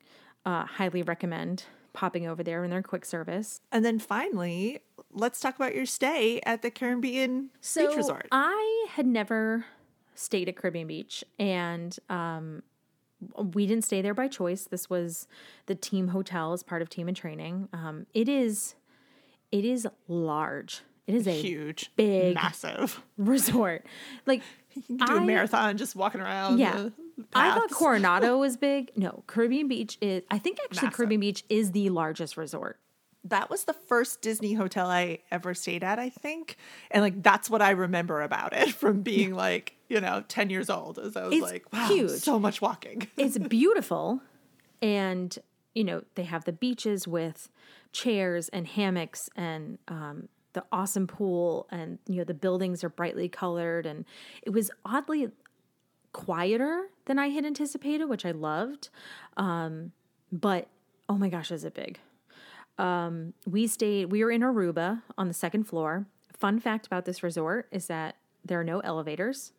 Uh, highly recommend popping over there in their quick service. And then finally, let's talk about your stay at the Caribbean Beach Resort. I had never stayed at Caribbean Beach, and um, we didn't stay there by choice. This was the team hotel as part of Team in Training. Um, it is it is large. It is a Huge. big- Massive. resort. Like You can do a I- marathon just walking around. Yeah. I thought. Coronado was big. No, Caribbean Beach is. I think actually Massive. Caribbean Beach is the largest resort. that was the first Disney hotel I ever stayed at, I think. And like that's what I remember about it from being like, you know, 10 years old. As I was It's like, wow, huge. so much walking. It's beautiful, and you know they have the beaches with chairs and hammocks and um, the awesome pool, and you know the buildings are brightly colored, and it was oddly quieter than I had anticipated, which I loved. Um, but oh my gosh, is it big? Um, we stayed, we were in Aruba on the second floor. Fun fact about this resort is that there are no elevators.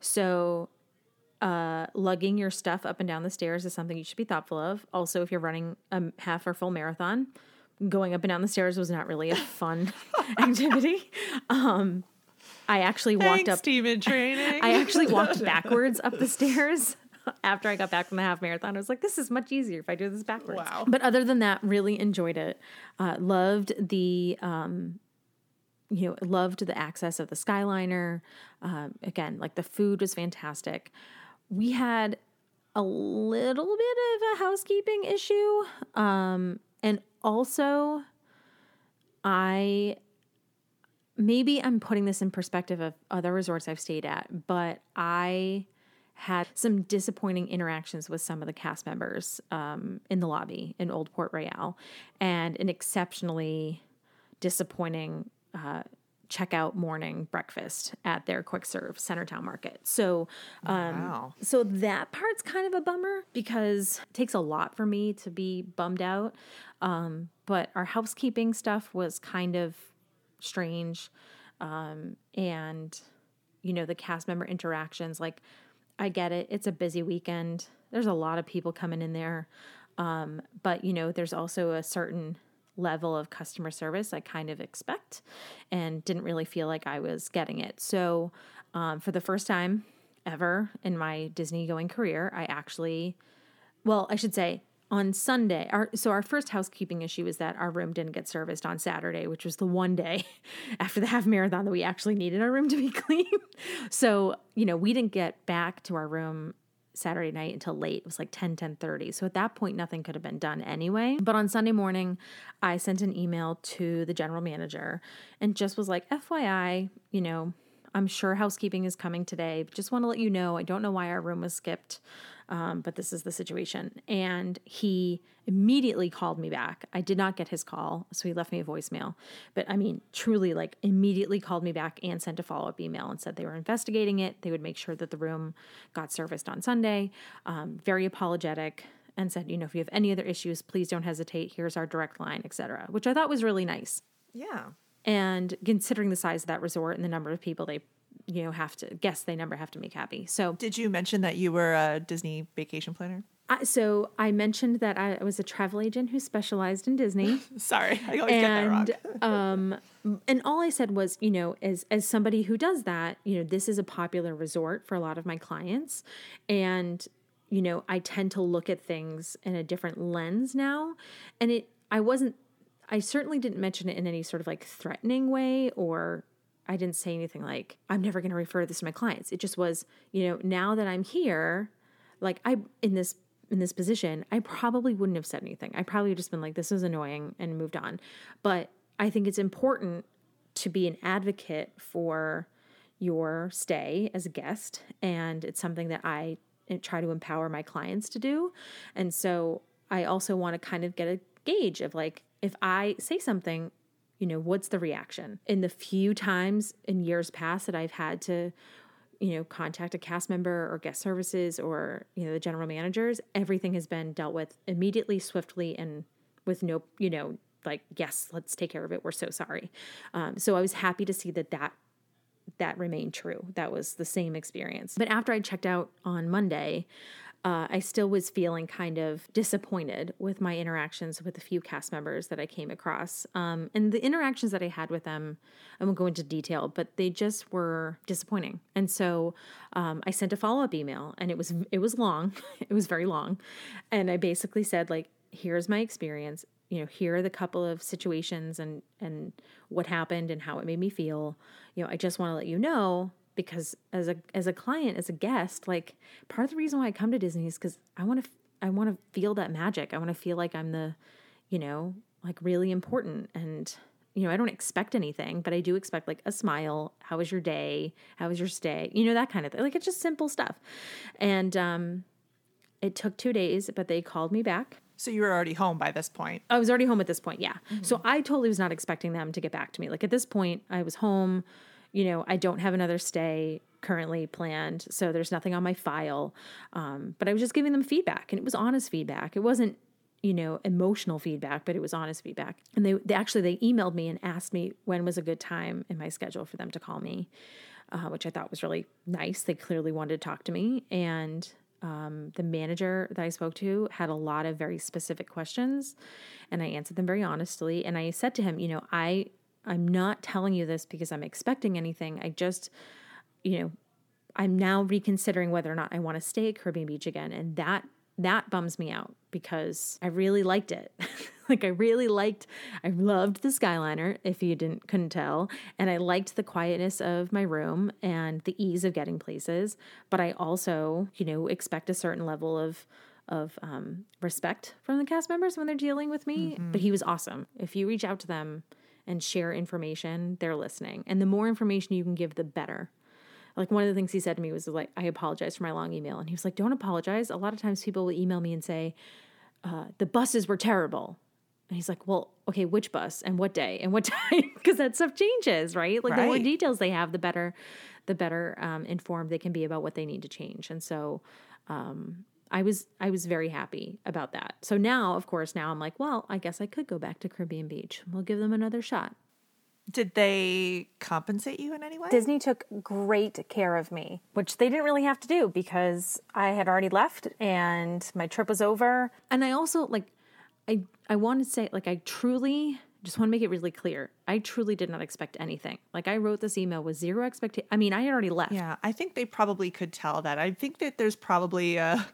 So, uh, lugging your stuff up and down the stairs is something you should be thoughtful of. Also, if you're running a half or full marathon, going up and down the stairs was not really a fun activity. Um, I actually walked Thanks, up team in training. I actually walked backwards up the stairs after I got back from the half marathon. I was like, this is much easier if I do this backwards. Wow. But other than that, really enjoyed it. Uh, loved the, um, you know, loved the access of the Skyliner. Um, again, like the food was fantastic. We had a little bit of a housekeeping issue. Um, and also, I maybe I'm putting this in perspective of other resorts I've stayed at, but I had some disappointing interactions with some of the cast members um, in the lobby in Old Port Royale, and an exceptionally disappointing uh, checkout morning breakfast at their quick serve Centertown Market. So, um, Wow. so that part's kind of a bummer because it takes a lot for me to be bummed out. Um, but our housekeeping stuff was kind of strange. Um, and, you know, the cast member interactions, like, I get it. It's a busy weekend. There's a lot of people coming in there. Um, but, you know, there's also a certain level of customer service I kind of expect and didn't really feel like I was getting it. So, um, for the first time ever in my Disney going career, I actually, well, I should say, on Sunday, our so our first housekeeping issue was that our room didn't get serviced on Saturday, which was the one day after the half marathon that we actually needed our room to be clean. so, you know, we didn't get back to our room Saturday night until late. It was like 10, 10 So at that point, nothing could have been done anyway. But on Sunday morning, I sent an email to the general manager and just was like, FYI, you know, I'm sure housekeeping is coming today. Just want to let you know, I don't know why our room was skipped, um, but this is the situation. And he immediately called me back. I did not get his call, so he left me a voicemail. But I mean, truly, like, immediately called me back and sent a follow up email and said they were investigating it. They would make sure that the room got serviced on Sunday. Um, very apologetic. And said, you know, if you have any other issues, please don't hesitate. Here's our direct line, etc. Which I thought was really nice. Yeah. And considering the size of that resort and the number of people they, you know, have to guess they never have to make happy. So, Did you mention that you were a Disney vacation planner? I, so I mentioned that I was a travel agent who specialized in Disney, Sorry, I always get that wrong. um, and all I said was, you know, as as somebody who does that, you know, this is a popular resort for a lot of my clients, and you know, I tend to look at things in a different lens now, and it, I wasn't, I certainly didn't mention it in any sort of like threatening way or. I didn't say anything like, I'm never going to refer this to my clients. It just was, you know, now that I'm here, like I in this in this position, I probably wouldn't have said anything. I probably just been like, this is annoying and moved on. But I think it's important to be an advocate for your stay as a guest. And it's something that I eh, try to empower my clients to do. And so I also want to kind of get a gauge of like, if I say something, you know, what's the reaction? In the few times in years past that I've had to you know, contact a cast member or guest services or, you know, the general managers, everything has been dealt with immediately, swiftly, and with no, you know, like, yes, let's take care of it. We're so sorry. Um, so I was happy to see that that that remained true. That was the same experience. But after I checked out on Monday, uh, I still was feeling kind of disappointed with my interactions with a few cast members that I came across. Um, and the interactions that I had with them, I won't go into detail, but they just were disappointing. And so um, I sent a follow up email, and it was it was long. it was very long, and I basically said like, "Here's my experience. you know, here are the couple of situations and and what happened and how it made me feel. You know, I just want to let you know because as a as a client, as a guest, like part of the reason why I come to Disney is because I want to I want to feel that magic. I want to feel like I'm the, you know, like really important and you know, I don't expect anything, but I do expect like a smile. How was your day? How was your stay? You know, that kind of thing. Like it's just simple stuff. And um it took 2 days, but they called me back. So you were already home by this point. I was already home at this point, yeah. Mm-hmm. So I totally was not expecting them to get back to me. Like at this point, I was home. You know, I don't have another stay currently planned, so there's nothing on my file. Um, but I was just giving them feedback, and it was honest feedback. It wasn't you know, emotional feedback, but it was honest feedback. And they, they actually they emailed me and asked me when was a good time in my schedule for them to call me, uh, which I thought was really nice. They clearly wanted to talk to me, and um, the manager that I spoke to had a lot of very specific questions, and I answered them very honestly. And I said to him, you know, I I'm not telling you this because I'm expecting anything. I just, you know, I'm now reconsidering whether or not I want to stay at Caribbean Beach again, and that that bums me out because I really liked it. like I really liked I loved the Skyliner if you didn't couldn't tell and I liked the quietness of my room and the ease of getting places, but I also, you know, expect a certain level of of um, respect from the cast members when they're dealing with me. Mm-hmm. But he was awesome. If you reach out to them and share information, they're listening. And the more information you can give, the better like one of the things he said to me was like, I apologize for my long email. And he was like, don't apologize. A lot of times people will email me and say, uh, the buses were terrible. And he's like, well, okay, which bus and what day and what time? Because that stuff changes, right? Like right. the more details they have, the better, the better um, informed they can be about what they need to change. And so, um, I was I was very happy about that. So now, of course, now I'm like, well, I guess I could go back to Caribbean Beach. We'll give them another shot. Did they compensate you in any way? Disney took great care of me, which they didn't really have to do because I had already left and my trip was over. And I also like I I want to say like I truly just want to make it really clear. I truly did not expect anything. Like I wrote this email with zero expectation. I mean, I had already left. Yeah, I think they probably could tell that. I think that there's probably a,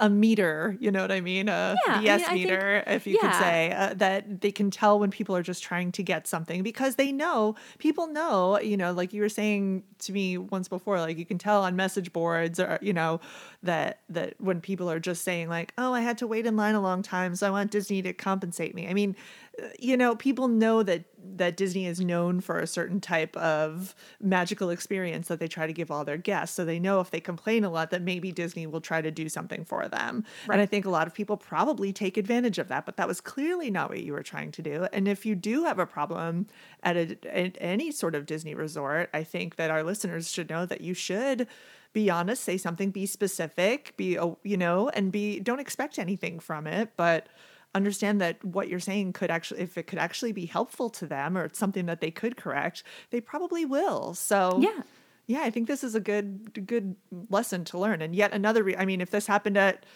a meter. You know what I mean? A yeah, BS I mean, meter, think, if you yeah. could say uh, that they can tell when people are just trying to get something because they know people know. You know, like you were saying to me once before, like you can tell on message boards or you know that that when people are just saying like, oh, I had to wait in line a long time, so I want Disney to compensate me. I mean, uh, you know, people know that that Disney is known for a certain type of magical experience that they try to give all their guests. So they know if they complain a lot that maybe Disney will try to do something for them. Right. And I think a lot of people probably take advantage of that, but that was clearly not what you were trying to do. And if you do have a problem at, a, at any sort of Disney resort, I think that our listeners should know that you should be honest, say something, be specific, be you know, and be don't expect anything from it, but understand that what you're saying could actually if it could actually be helpful to them or it's something that they could correct they probably will. So yeah. yeah i think this is a good good lesson to learn. And yet another re- i mean if this happened at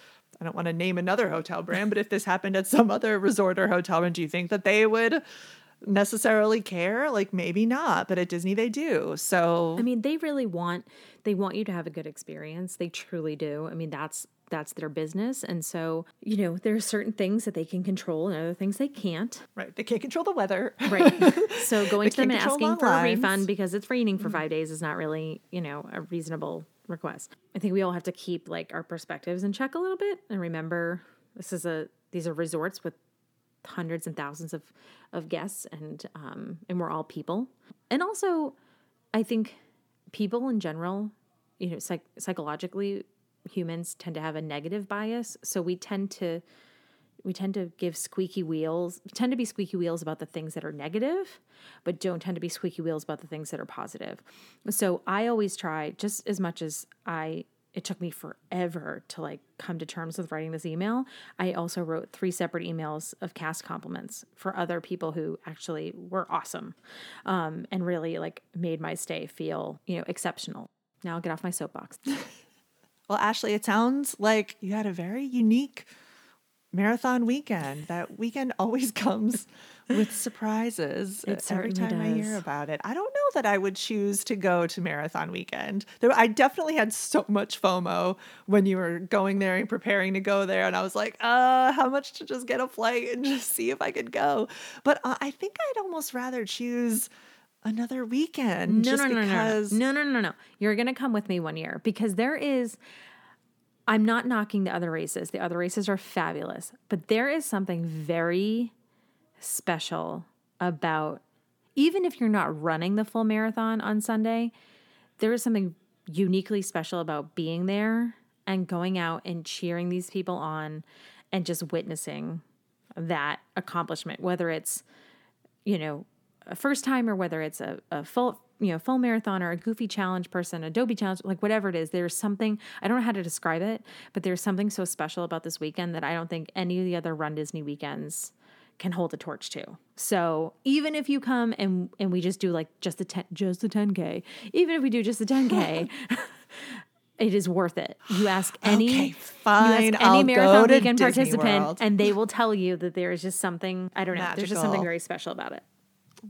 i don't want to name another hotel brand but if this happened at some other resort or hotel brand do you think that they would necessarily care? Like maybe not but at disney they do. So i mean they really want they want you to have a good experience. They truly do. I mean that's that's their business. And so, you know, there are certain things that they can control and other things they can't. Right. They can't control the weather. Right. So going to them and asking for lines. a refund because it's raining for mm-hmm. five days is not really, you know, a reasonable request. I think we all have to keep like our perspectives in check a little bit and remember this is a these are resorts with hundreds and thousands of of guests and um and we're all people. And also I think people in general, you know, psych- psychologically humans tend to have a negative bias, so we tend to we tend to give squeaky wheels tend to be squeaky wheels about the things that are negative but don't tend to be squeaky wheels about the things that are positive. So i always try just as much as i it took me forever to like come to terms with writing this email i also wrote three separate emails of cast compliments for other people who actually were awesome um, and really like made my stay feel you know exceptional. Now i'll get off my soapbox Well, Ashley, it sounds like you had a very unique marathon weekend. That weekend always comes with surprises It every time I hear about it. I don't know that I would choose to go to marathon weekend. There, I definitely had so much FOMO when you were going there and preparing to go there, and I was like, uh, how much to just get a flight and just see if I could go. But uh, I think I'd almost rather choose another weekend No, just no, no, because. no, no, no, no, no. You're gonna come with me one year because there is. I'm not knocking the other races. The other races are fabulous, but there is something very special about even if you're not running the full marathon on Sunday, there is something uniquely special about being there and going out and cheering these people on and just witnessing that accomplishment, whether it's, you know, a first time or whether it's a, a full, you know, full marathon or a goofy challenge person, a Dopey challenge, like whatever it is, there's something, I don't know how to describe it, but there's something so special about this weekend that I don't think any of the other Run Disney weekends can hold a torch to. So even if you come and and we just do like just the 10 just the 10k, even if we do just the 10k, it is worth it. You ask any Okay, you fine, ask I'll any marathon weekend Disney participant World. and they will tell you that there is just something I don't know, there's just something very special about it.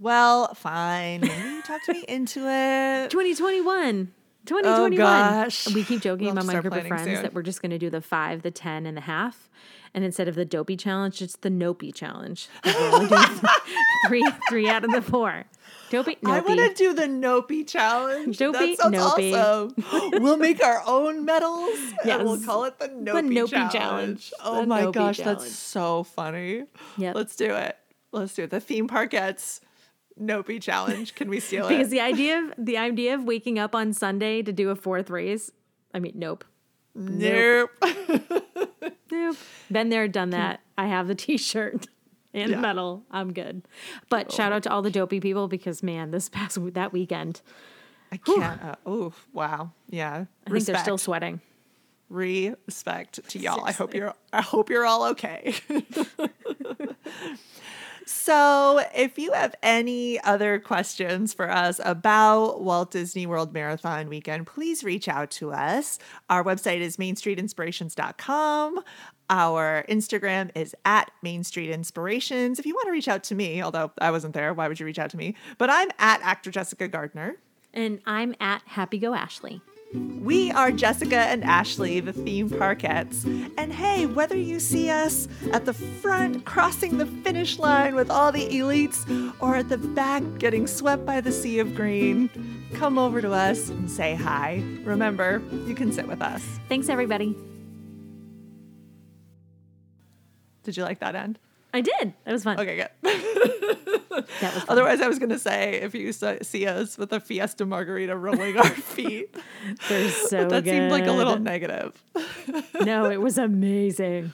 Well, fine. Maybe you talked me into it. 2021. 2021. Oh, gosh. We keep joking We'll among my group of friends soon. that we're just going to do the five, the 10, and the half. And instead of the dopey challenge, it's the nopey challenge. Like we're only doing three, three out of the four. Dopey, I want to do the Nopey challenge. Dopey, that Nopey. awesome. we'll make our own medals and we'll call it the Nopey, Nopey challenge. challenge. Oh The my Nopey gosh, challenge. that's so funny. Yep. Let's do it. Let's do it. The theme park gets Nopey challenge. Can we steal Because it? Because the idea of the idea of waking up on Sunday to do a fourth four threes, I mean, nope. Nope. Nope. Been there, done that. I have the t-shirt and Yeah. medal. I'm good. But shout out to all the dopey people because man, this past that weekend, I can't. Uh, oh, wow. Yeah. I think they're still sweating. respect to y'all. I hope you're I hope you're all okay. So, if you have any other questions for us about Walt Disney World Marathon weekend, please reach out to us. Our website is mainstreetinspirations.com. Our Instagram is at Main Street Inspirations. If you want to reach out to me, although I wasn't there, why would you reach out to me? But I'm at actor Jessica Gardner. And I'm at Happy Go Ashley. We are Jessica and Ashley, the theme parkettes. And hey, whether you see us at the front crossing the finish line with all the elites or at the back getting swept by the sea of green, come over to us and say hi. Remember, you can sit with us. Thanks everybody. Did you like that end? I did. That was fun. Okay, good. That was fun. Otherwise, I was going to say if you see us with a Fiesta Margarita rolling our feet, They're so that seemed like a little negative. No, it was amazing.